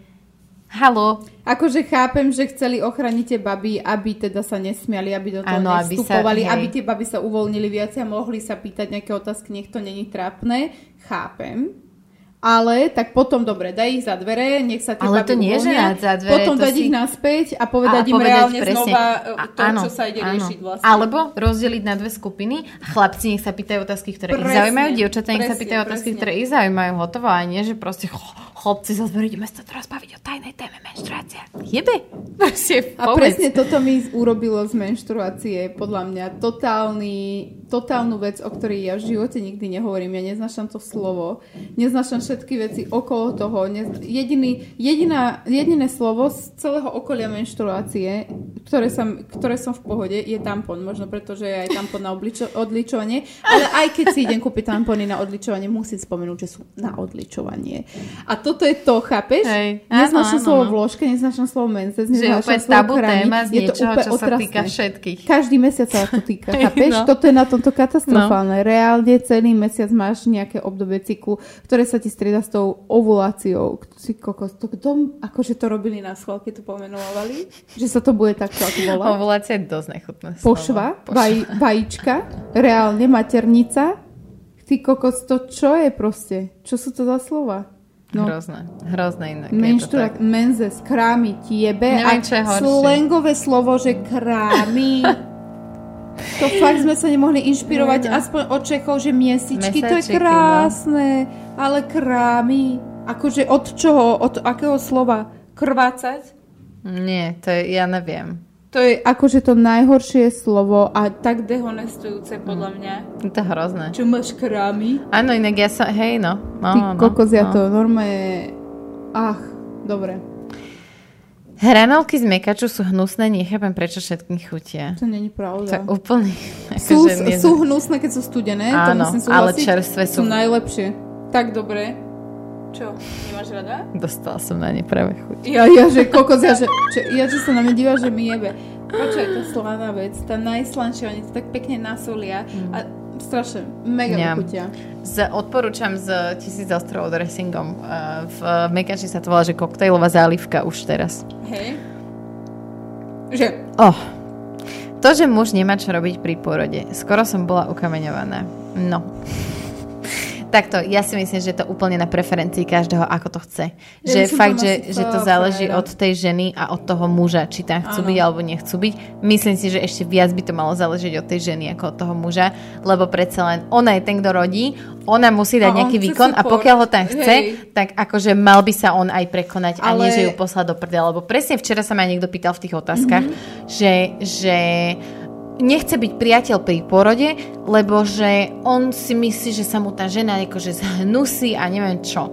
Halo. Akože chápem, že chceli ochraniť tie baby, aby teda sa nesmiali, aby do toho ano, nevstupovali, aby, sa, aby tie baby sa uvoľnili viac a mohli sa pýtať nejaké otázky, nech to není trápne. Chápem ale tak potom dobre, daj ich za dvere, nech sa tie Ale to nie, že za dvere. Potom dať si... ich naspäť a povedať a im povedať reálne presne. znova e, to, áno, čo sa ide áno. riešiť vlastne. Alebo rozdeliť na dve skupiny a chlapci nech sa pýtajú otázky, ktoré presne, ich zaujímajú, dievčatá nech sa pýtajú otázky, presne. ktoré ich zaujímajú, hotovo a nie, že proste chlapci sa zberí, ideme sa teraz baviť o tajnej téme menštruácia. Jebe. a presne toto mi urobilo z menštruácie, podľa mňa, totálny, totálnu vec, o ktorej ja v živote nikdy nehovorím. Ja neznášam to slovo, neznášam všetky veci okolo toho. Jediný, jediná, jediné slovo z celého okolia menštruácie, ktoré som, ktoré som v pohode, je tampon. Možno preto, že je aj tampon na obličo, odličovanie. Ale aj keď si idem kúpiť tampony na odličovanie, musím spomenúť, že sú na odličovanie. A toto je to, chápeš? Hej. Slovo vložke, neznášam slovo menzes, neznášam slovo krami. Je to úplne čo otrasné. sa týka všetkých. Každý mesiac sa to týka, chápeš? No. Toto je na tomto katastrofálne. No. Reálne celý mesiac máš nejaké obdobie cyklu, ktoré sa ti strieda s tou ovuláciou. Si kokos, to kto, akože to robili na schvál, keď to pomenovali? Že sa to bude takto ako volá? Ovulácia je dosť nechutné Pošva, Pošva. Vaj, vajíčka, reálne maternica. Ty kokos, to čo je proste? Čo sú to za slova? No. Hrozné, hrozné inak. Menštruák, menzes, krámy, tiebe. Neviem, čo je horšie. slangové slovo, že krámy. To fakt sme sa nemohli inšpirovať no. aspoň od Čechov, že miesičky, Mesačiky, to je no. krásne, no. Ale krámy. Akože od čoho, od akého slova? Krvácať? Nie, to je, ja neviem. To je akože to najhoršie slovo a tak dehonestujúce podľa mm. mňa. Je to hrozné. Čo máš krámy? Áno, inak ja som, hej no. no Ty no, kokos, no. ja to normálne... Ach, dobre. Hranolky z mekaču sú hnusné, nechápem prečo všetkým chutia. To není pravda. To úplne... Sú, akože sú hnusné, keď sú studené, Áno, to musím ale čerstvé sú... Sú najlepšie. Tak dobre. Čo, nemáš rada? Dostala som na ne práve chuť. Ja, ja, že kokos, ja, že, čo, ja, že sa na mňa díva, že mi jebe. Počkaj, tá slaná vec, tá najslanšia, oni to tak pekne nasolia mm. a strašne, mega ja. chutia. Z, odporúčam s tisíc ostrovov dressingom. Uh, v Mekači sa to volá, že koktejlová zálivka už teraz. Hej. Že? Oh. To, že muž nemá čo robiť pri porode. Skoro som bola ukameňovaná. No. Takto, ja si myslím, že je to úplne na preferencii každého, ako to chce. Ja že fakt, že, že to záleží od tej ženy a od toho muža, či tam chcú ano. byť alebo nechcú byť. Myslím si, že ešte viac by to malo záležiť od tej ženy ako od toho muža, lebo predsa len ona je ten, kto rodí, ona musí dať a nejaký výkon support. a pokiaľ ho tam chce, Hej. tak akože mal by sa on aj prekonať Ale... a nie, že ju poslať do prdela. Lebo presne včera sa ma niekto pýtal v tých otázkach, mm-hmm. že, že nechce byť priateľ pri porode, lebo že on si myslí, že sa mu tá žena akože zhnusí a neviem čo.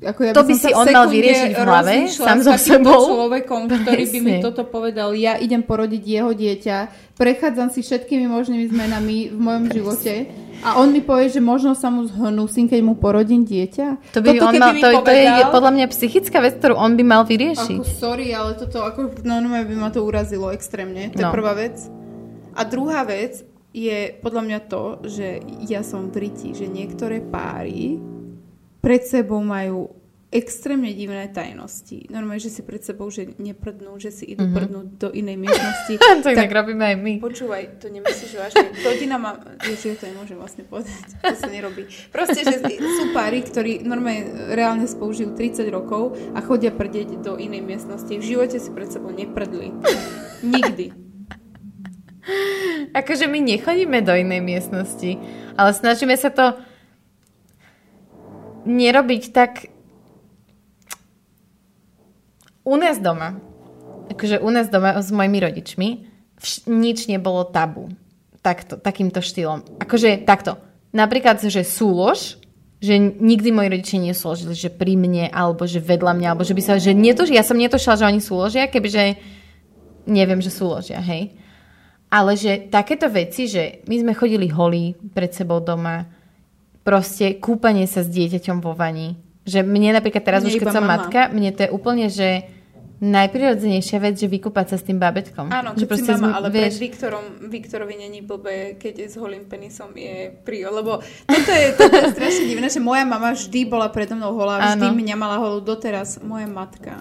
Ako ja to by, si on mal vyriešiť v hlave, sám so sebou. človekom, ktorý by mi toto povedal. Ja idem porodiť jeho dieťa, prechádzam si všetkými možnými zmenami v mojom živote a on mi povie, že možno sa mu zhnusím, keď mu porodím dieťa. To, by toto, on mal, to, povedal, to je podľa mňa psychická vec, ktorú on by mal vyriešiť. Ako sorry, ale toto ako normálne by ma to urazilo extrémne. To no. je prvá vec. A druhá vec je podľa mňa to, že ja som v riti, že niektoré páry pred sebou majú extrémne divné tajnosti. Normálne, že si pred sebou, že neprdnú, že si idú mm-hmm. prdnúť do inej miestnosti. to tak robíme aj my. Počúvaj, to nemyslíš vážne. Rodina má... Ježi, to nemôžem vlastne povedať. To sa nerobí. Proste, že sú páry, ktorí normálne reálne spoužijú 30 rokov a chodia prdeť do inej miestnosti. V živote si pred sebou neprdli. Nikdy. Akože my nechodíme do inej miestnosti, ale snažíme sa to nerobiť tak u nás doma, akože u nás doma s mojimi rodičmi, vš- nič nebolo tabu. Takto, takýmto štýlom. Akože takto. Napríklad, že súlož že nikdy moji rodičia nesúložili, že pri mne, alebo že vedľa mňa, alebo že by sa, že nie to, že ja som netušila, že oni súložia, kebyže neviem, že súložia, hej. Ale že takéto veci, že my sme chodili holí pred sebou doma, proste kúpanie sa s dieťaťom vo vani. Že mne napríklad teraz, Nie už keď som mama. matka, mne to je úplne, že najprirodzenejšia vec, že vykúpať sa s tým babetkom. Áno, že si mama, sme- ale pred Viktorom, Viktorovi není blbé, keď je s holým penisom je prio, lebo toto je, toto je strašne divné, že moja mama vždy bola predo mnou holá, vždy Áno. mňa mala holú doteraz, moja matka.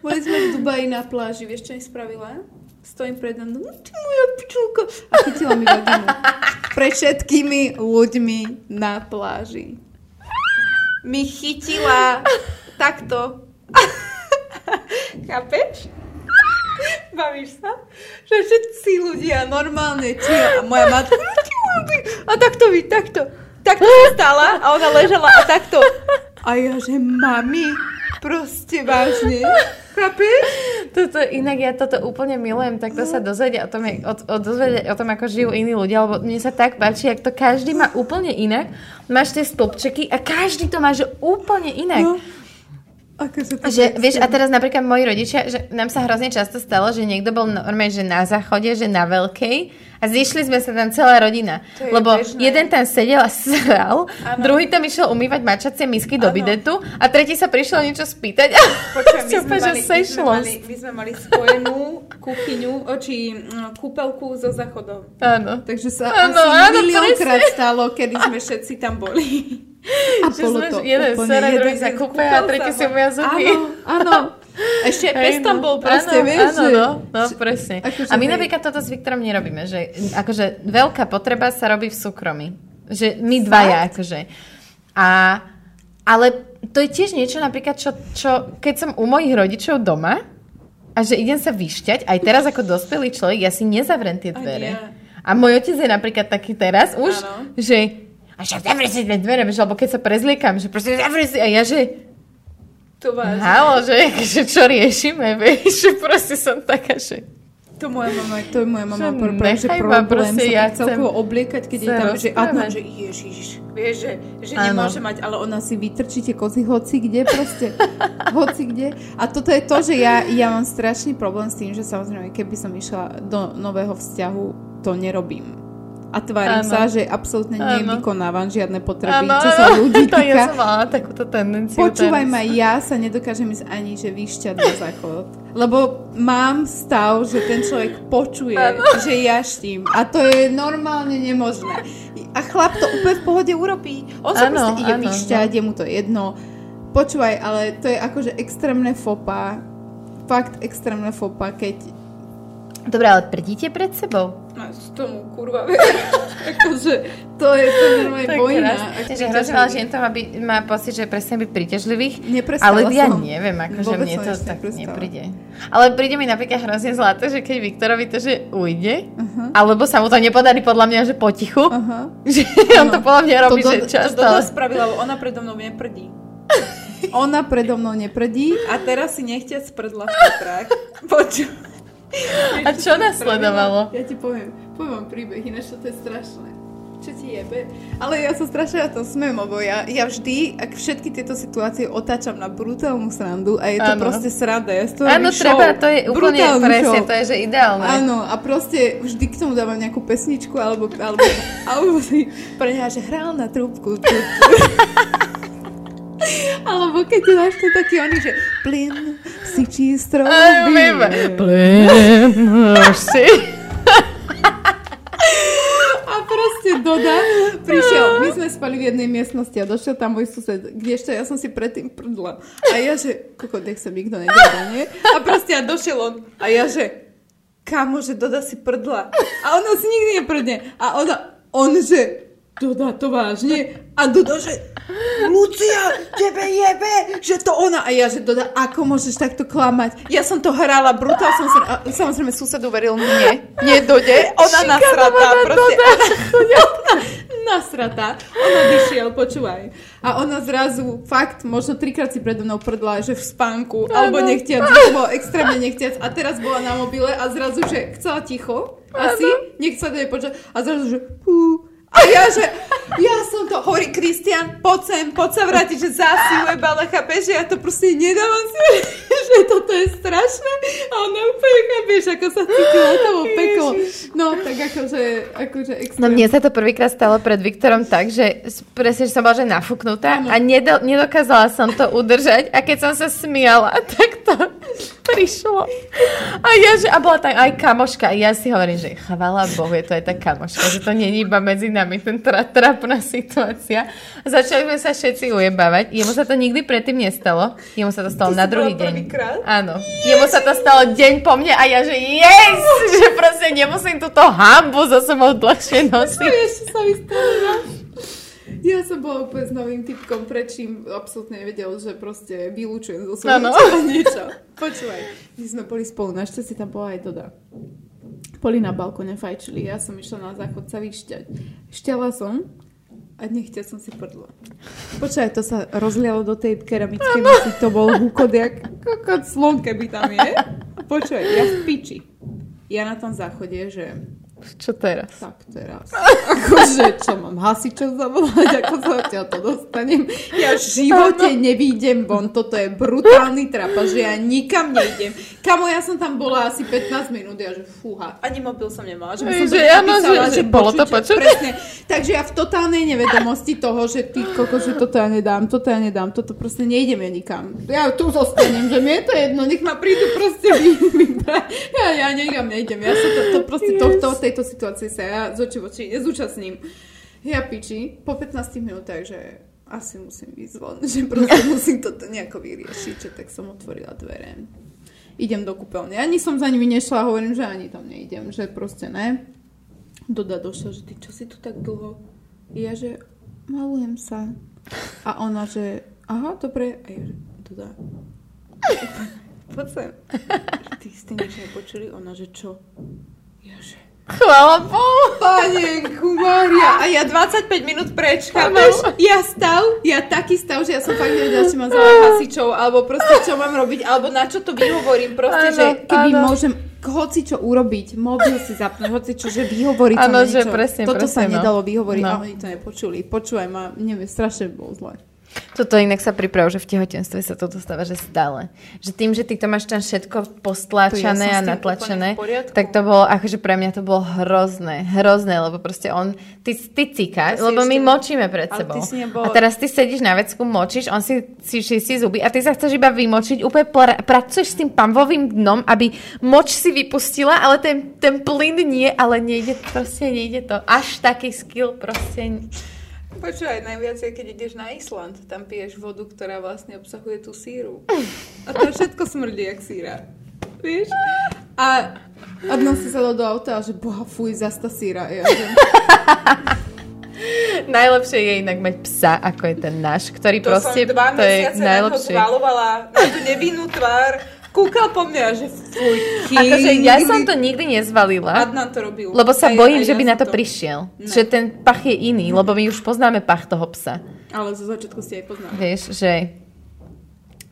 Boli sme v Dubaji na pláži, vieš, čo mi spravila? Stojím pred mnou, no ty moja pičulka. A chytila mi vaginu. Pre všetkými ľuďmi na pláži. Mi chytila takto. Chápeš? Bavíš sa? Že všetci ľudia normálne či a moja matka a takto vy, takto. Takto sa stala a ona ležala a takto. A ja, že mami, proste vážne. Chápeš? Toto, inak ja toto úplne milujem, takto sa dozvedia o tom, o, o, dozvedia o tom, ako žijú iní ľudia, lebo mne sa tak páči, jak to každý má úplne inak. Máš tie stĺpčeky a každý to má, že úplne inak. No. To Že, vieš, a teraz napríklad moji rodičia, že nám sa hrozne často stalo, že niekto bol normálne, že na záchode, že na veľkej a zišli sme sa tam celá rodina. Lebo bežné. jeden tam sedel a sral, druhý tam išiel umývať mačacie misky do Áno. bidetu a tretí sa prišiel niečo spýtať Počkaj, my sme, mali, my, sme sešlo. mali, my sme mali spojenú kuchyňu, či mm, kúpelku so záchodom. Áno. Takže sa Áno, asi áno, miliónkrát stalo, kedy sme všetci tam boli. A Že sme jeden sere, druhý sa kúpe a tretí si umýva zuby. Áno, áno. Ešte aj pes tam no. bol proste, áno, vieš. Áno, no, no, presne. akože a my hej. napríklad toto s Viktorom nerobíme, že akože veľká potreba sa robí v súkromí. Že my dvaja, akože. A, ale to je tiež niečo napríklad, čo, čo keď som u mojich rodičov doma a že idem sa vyšťať, aj teraz ako dospelý človek, ja si nezavrem tie dvere. A môj otec je napríklad taký teraz už, Áno. že a však zavri si tie dvere, vieš, alebo keď sa prezliekam, že proste zavri si a ja, že To vážne. Halo, že, že čo riešime, vieš, že proste som taká, že... To moja mama, to je moja mama Že pr- pr- že problém proste, sa ja celkovo obliekať, keď je tam, že. Adnan, že ježiš, vieš, že, že nemôže mať, ale ona si vytrčí tie kozy hoci kde proste, hoci kde. A toto je to, že ja, ja mám strašný problém s tým, že samozrejme, keby som išla do nového vzťahu, to nerobím. A tvárim Áno. sa, že absolútne Áno. nevykonávam žiadne potreby, Áno, čo sa áno, ľudí to ja týka. som mala takúto tendenciu. Počúvaj teraz. ma, ja sa nedokážem ísť ani, že vyšťať na záchod. Lebo mám stav, že ten človek počuje, že jaštím. A to je normálne nemožné. A chlap to úplne v pohode urobí. On sa Áno, proste ide áno, vyšťať, je mu to jedno. Počúvaj, ale to je akože extrémne fopa. Fakt extrémne fopa, keď... Dobre, ale prdíte pred sebou? No, z tomu kurva akože, to je to normálne To vojna. príťažlivý. hrozne veľa žien to má, byť, má pocit, že presne byť príťažlivých. Ale ja som. neviem, akože mne to tak nepríde. Ale príde mi napríklad hrozne zlaté, že keď Viktorovi to, že ujde, alebo sa mu to nepodarí podľa mňa, že potichu, Aha. že on to podľa mňa robí, To že do- často. To Dodo spravila, lebo ona predo mnou neprdí. Ona predo mnou neprdí a teraz si nechtiac sprdla v. Poču. A čo nasledovalo? Ja ti poviem, poviem vám príbeh, ináč to je strašné. Čo ti jebe? Ale ja sa strašne na to smiem, lebo ja, ja vždy, ak všetky tieto situácie otáčam na brutálnu srandu a je to Áno. proste sranda. Ja Áno, treba, to je úplne Brutálnu presne, show. to je, že ideálne. Áno, a proste vždy k tomu dávam nejakú pesničku, alebo, alebo, alebo si pre neho, že hral na trúbku. alebo keď dáš to taký oný, že plyn si viem. Plyn si. A proste Doda prišiel, my sme spali v jednej miestnosti a došiel tam môj sused, kdežto ja som si predtým prdla. A ja, že, koko, nech sa nikto nedá, nie? A proste a došiel on a ja, že, kamo, že Doda si prdla. A ona si nikdy neprdne. A ona, on, že, Doda, to vážne? A Doda, že, Lucia, tebe jebe, že to ona. A ja, že Doda, ako môžeš takto klamať? Ja som to hrala, brutál som sa, a samozrejme sused uveril mne, nie Dode. Ona nasratá, proste. Ona, ona nasratá. On odišiel, počúvaj. A ona zrazu, fakt, možno trikrát si predo mnou prdla, že v spánku, alebo nechtiac, alebo extrémne nechtiac. A teraz bola na mobile a zrazu, že chcela ticho, asi, nechcela to nepočať. A zrazu, že pú, A ja, že ja som to, hovorí Kristian, poď sem, poď sa vrátiť, že zasiluje, ale chápeš, že ja to proste nedávam si, že toto je strašné. A ona úplne chápeš, ako sa cítila, to bolo peklo. No, tak akože, akože extrém. No mne sa to prvýkrát stalo pred Viktorom tak, že presne, že som bola že nafúknutá a nedo, nedokázala som to udržať a keď som sa smiala, tak to prišlo. A ja, že, a bola tam aj kamoška a ja si hovorím, že chvala Bohu, je to aj tá kamoška, že to není iba medzi nami ten tra, trapná situácia. A začali sme sa všetci ujebávať. Jemu sa to nikdy predtým nestalo. Jemu sa to stalo To na druhý deň. prvýkrát? Áno. Jemu sa to stalo deň po mne a ja, že yes! Že proste nemusím túto hambu za sebou dlhšie nosiť. ešte sa mi stalo. Ja som bola úplne s novým typkom, prečím absolútne nevedel, že proste vylúčujem zo svojho tela niečo. Počúvaj, my sme boli spolu, našťastie tam bola aj Doda. Boli na balkone, fajčili, ja som išla na záchod sa vyšťať. Šťala som a nechťa som si prdla. Počúvaj, to sa rozlialo do tej keramickej masy, to bol húkot, jak kokot slon, keby tam je. Počúvaj, ja v piči. Ja na tom záchode, že Čo teraz? tak teraz. Akože, čo mám hasičov zavolať, ako sa odtiaľ to dostanem. Ja v živote nevídem von, toto je brutálny trapa, že ja nikam nejdem. Kamo, ja som tam bola asi 15 minút, ja že fúha. Ani mobil som nemala, že by som Že to áno, napísala, že- že bolo to počuť. Presne. Takže ja v totálnej nevedomosti toho, že ty koko, že toto ja nedám, toto ja nedám, toto proste nejdem ja nikam. Ja tu zostanem, že mi je to jedno, nech ma prídu proste vy- vybrať. Ja, ja nikam nejdem, ja sa to, to proste tohto, tejto situácii sa ja z oči v oči nezúčastním. Ja piči, po 15 minútach, že asi musím ísť von, že proste musím toto nejako vyriešiť, že tak som otvorila dvere. Idem do kúpeľne. Ani som za nimi nešla, hovorím, že ani tam neidem, že proste ne. Doda došla, že ty čo si tu tak dlho? Ja, že malujem sa. A ona, že aha, dobre. A ja, že Doda. Poď sem. Ty ste niečo nepočuli? Ona, že čo? Ja, že Chvala Bohu. Panenku Mária. A ja 25 minút preč, chápeš? Ja stav, ja taký stav, že ja som fakt nevedela, či mám zavolať hasičov, alebo proste čo mám robiť, alebo na čo to vyhovorím. Proste, Áno, že keby áno. môžem hoci čo urobiť, mobil si zapnúť, hoci čo, že vyhovoriť to Áno, na že presne, Toto sa presne, no. nedalo vyhovoriť No. a oni to nepočuli. Počúvaj ma, neviem, strašne bolo zle. Toto inak sa priprav, že v tehotenstve sa toto stáva, že stále. Že tým, že ty to máš tam všetko postláčané To ja a natlačené, tak to bolo, akože pre mňa to bolo hrozné, hrozné, lebo proste on, ty, ty cíkaš, To lebo my močíme pred sebou. nebol- A teraz ty sedíš na vecku, močíš, on si, si čistí zuby a ty sa chceš iba vymočiť, úplne pra, pracuješ s tým pamvovým dnom, aby moč si vypustila, ale ten, ten plyn nie, ale nejde, proste nejde to. Až taký skill proste... Počúvaj, najviac je, keď ideš na Island, tam piješ vodu, ktorá vlastne obsahuje tú síru. A to všetko smrdí, jak síra. Vieš? A si sadol do auta a že boha, fuj, zas tá síra. Ja, že... Najlepšie je inak mať psa, ako je ten náš, ktorý To proste, som dva to je mesiace na neho najlepšie. zvalovala na nevinnú tvár. Kúkal po mne a že fuj. Akože ja som to nikdy nezvalila, Adnan to robil. lebo sa Aj- bojím, aj že ja by na som to prišiel. Ne. Že ten pach je iný, lebo my už poznáme pach toho psa. Ale zo začiatku si aj poznal. Vieš, že...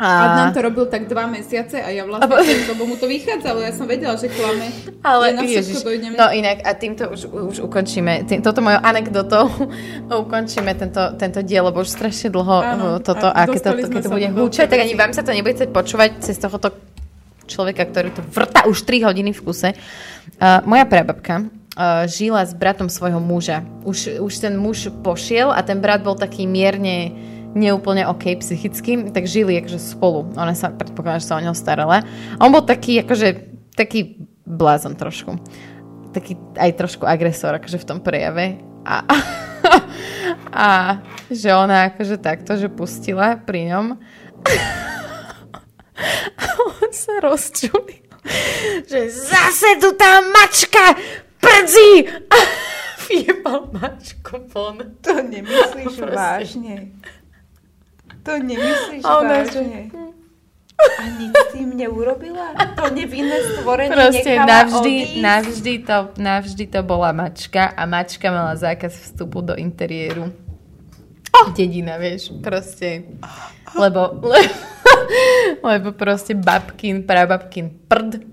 Adnan A... to robil tak dva mesiace a ja vlastne, a... lebo mu to vychádzalo, ja som vedela, že klame. Ale ja na ježiš, dojdem. no inak a týmto už, už ukončíme, tým, toto mojou anekdotou ukončíme tento, tento diel, lebo už strašne dlho Áno, uh, toto, a a, keď to, keď to bude húčať, tak ani vám sa to nebude chcieť počúvať cez tohoto človeka, ktorý to vrta už 3 hodiny v kuse. Uh, moja prababka uh, žila s bratom svojho muža. Už, už ten muž pošiel a ten brat bol taký mierne neúplne OK psychicky, tak žili akože spolu. Ona sa predpokladá, že sa o neho starala. A on bol taký, akože, taký blázon trošku. Taký aj trošku agresor, akože v tom prejave. A, a že ona akože takto, že pustila pri ňom. A on sa rozčulil, že zase tu tá mačka prdzí! A vyjebal mačku von. To nemyslíš vážne. To nemyslíš A ona, že- vážne. A nič s tým neurobila? To nevinné stvorenie Proste navždy, odísť? navždy, to, navždy to bola mačka a mačka mala zákaz vstupu do interiéru. Dedina, vieš, proste. Lebo, le, lebo proste babkin, prababkin prd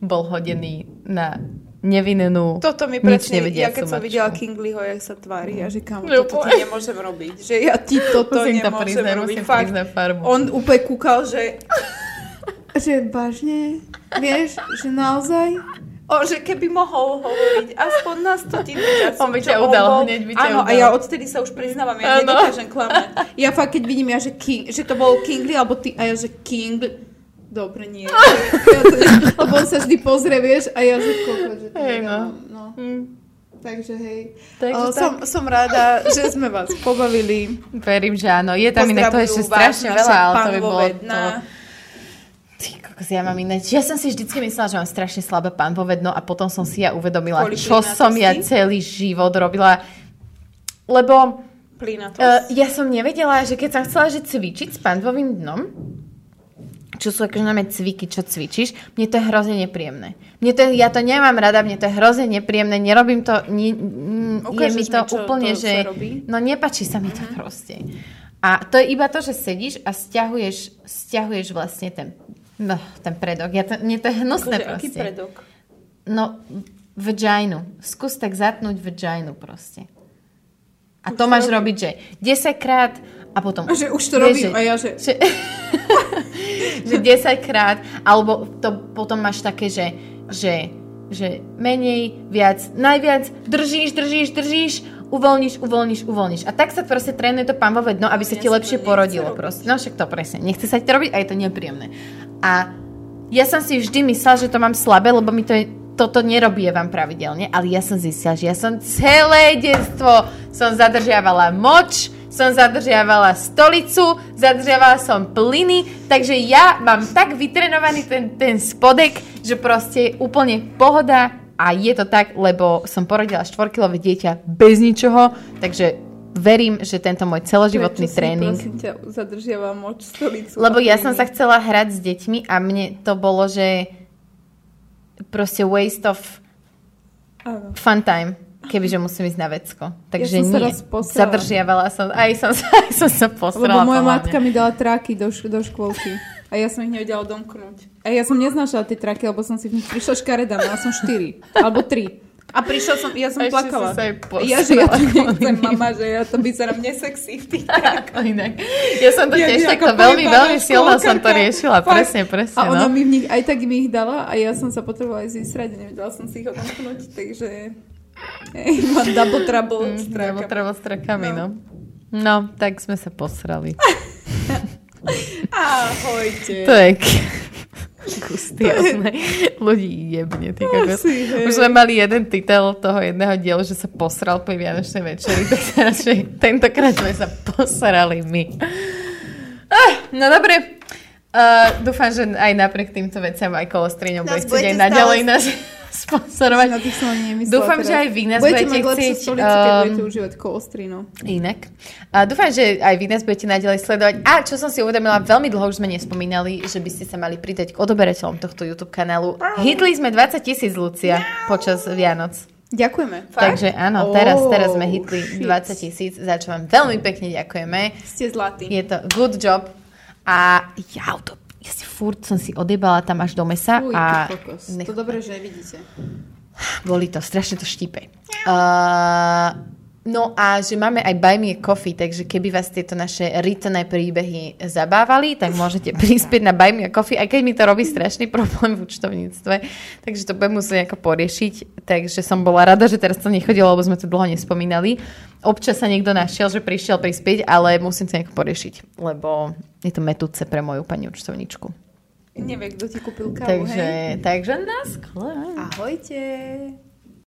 bol hodený na nevinnú, Toto mi presne, ja keď som videla Kingleyho, jak sa tvári, ja že toto ti nemôžem robiť, že ja ti toto Musím to nemôžem priznať, robiť. musím Fakt, farbu. on úplne kúkal, že Že vážne? Vieš, že naozaj? O, že keby mohol hovoriť aspoň na stotinu času. On by ťa udal, bol. hneď by ťa Áno, a udal. ja odtedy sa už priznávam, ja nedokážem klamať. Ja fakt, keď vidím ja, že, King, že to bol Kingley, alebo ty, a ja, že King... Dobre, nie. Ja to, lebo on sa vždy pozrie, vieš, a ja, že koľko, že to Hej, no. no. Hm, Takže hej. Takže O, tak. som, som rada, že sme vás pobavili. Verím, že áno. Je tam inak to ešte strašne veľa, ale to by bolo to... Ty kokos, ja mám iné. Ja som si vždycky myslela, že mám strašne slabé pánvovedno a potom som si ja uvedomila, Kvôli čo som ja celý život robila. Lebo uh, ja som nevedela, že keď som chcela že cvičiť s pánvovým dnom, čo sú akože najmä cviky, čo cvičíš, mne to je hrozne nepríjemné. Mne to, ja to nemám rada, mne to je hrozne nepríjemné, nerobím to, nie, mm, je mi to mi, úplne, to že... No nepačí sa mi to proste. A to je iba to, že sedíš a stiahuješ, stiahuješ vlastne ten, no, ten predok. Ja to, mne to je hnusné Akože, aký proste. predok? No, vaginu. Skús tak zatnúť vaginu proste. A to máš robiť, že 10 krát a potom... A že už to robím a ja, že... že, že 10 krát, alebo to potom máš také, že, že, že menej, viac, najviac, držíš, držíš, držíš, uvoľníš, uvoľníš, uvoľníš. A tak sa proste trénuje to pánvové dno, aby sa Mne ti lepšie porodilo. Proste. No však to presne. Nechce sa ti to robiť a je to nepríjemné. A ja som si vždy myslela, že to mám slabé, lebo mi to je, toto nerobievam pravidelne, ale ja som zistila, že ja som celé detstvo som zadržiavala moč, som zadržiavala stolicu, zadržiavala som plyny, takže ja mám tak vytrenovaný ten, ten spodek, že proste úplne pohoda a je to tak, lebo som porodila štvorkilové dieťa bez ničoho, takže verím, že tento môj celoživotný Prečo si, tréning prosím ťa, zadržiava moč stolicu. lebo ja som sa chcela hrať s deťmi a mne to bolo, že proste waste of Áno. fun time, kebyže musím ísť na vecko. Takže som sa nie. posrala. Zadržiavala som, aj som, sa- aj som sa posrala. Lebo moja matka mi dala tráky do, š- do škôlky. A ja som ich nevedela domknúť. A ja som neznášala tie tráky, lebo som si v nich prišla škareda. Mala som štyri. Alebo tri. A prišla som, ja som ešte plakala. si sa ja, že ja to nechcem, mama, že ja to vyzerám nesexy v tých inak. Ja som to Jak tiež takto veľmi, veľmi silno som to riešila. Fakt. Presne, presne. A ona no. mi v nich, aj tak mi ich dala a ja som sa potrebovala aj zísrať nevedela som si ich odomknúť, takže mám double trouble s Mm, trákami. Treba s trakami, No. no. No, tak sme sa posrali. Ahojte. To je k- gustiozne. Ľudí jebne, ty kokos. Asi, hej. Už sme mali jeden titel toho jedného dielu, že sa posral po Vianočnej večeri, tak teraz, že tentokrát sme sa posrali my. Ah, no dobre. Uh, dúfam, že aj napriek týmto veciam aj kolostriňom Nás bude chcieť aj naďalej stále- nás sponsorovať. Na tých som nemyslela Dúfam, teraz. že aj vy nás budete budete chcieť, stolicu, keď um, budete užívať kolostrino. Inak. A dúfam, že aj vy nás budete naďalej sledovať. A čo som si uvedomila, veľmi dlho už sme nespomínali, že by ste sa mali pridať k odoberateľom tohto YouTube kanálu. Hitli sme 20 tisíc, Lucia, počas Vianoc. Ďakujeme. Takže áno, Oh, teraz, teraz sme hitli shit. 20 tisíc, za čo vám veľmi pekne ďakujeme. Ste zlatí. Je to good job. A ja to, ja si furt som si odjebala tam až do mesa Uj, a nech- To dobre, že nevidíte. boli to, strašne to štípe. Uh, no a že máme aj Buy Me a Coffee, takže keby vás tieto naše rytné príbehy zabávali, tak môžete prispieť na Buy Me a Coffee, aj keď mi to robí strašný problém v účtovníctve, takže to budem musieť nejako poriešiť. Takže som bola rada, že teraz to nechodilo, lebo sme to dlho nespomínali. Občas sa niekto našiel, že prišiel prispieť, ale musím to nejako poriešiť, lebo je to metúce pre moju pani účtovničku. Nevie, kto ti kúpil kávu, Takže, hej? takže na skle. Ahojte.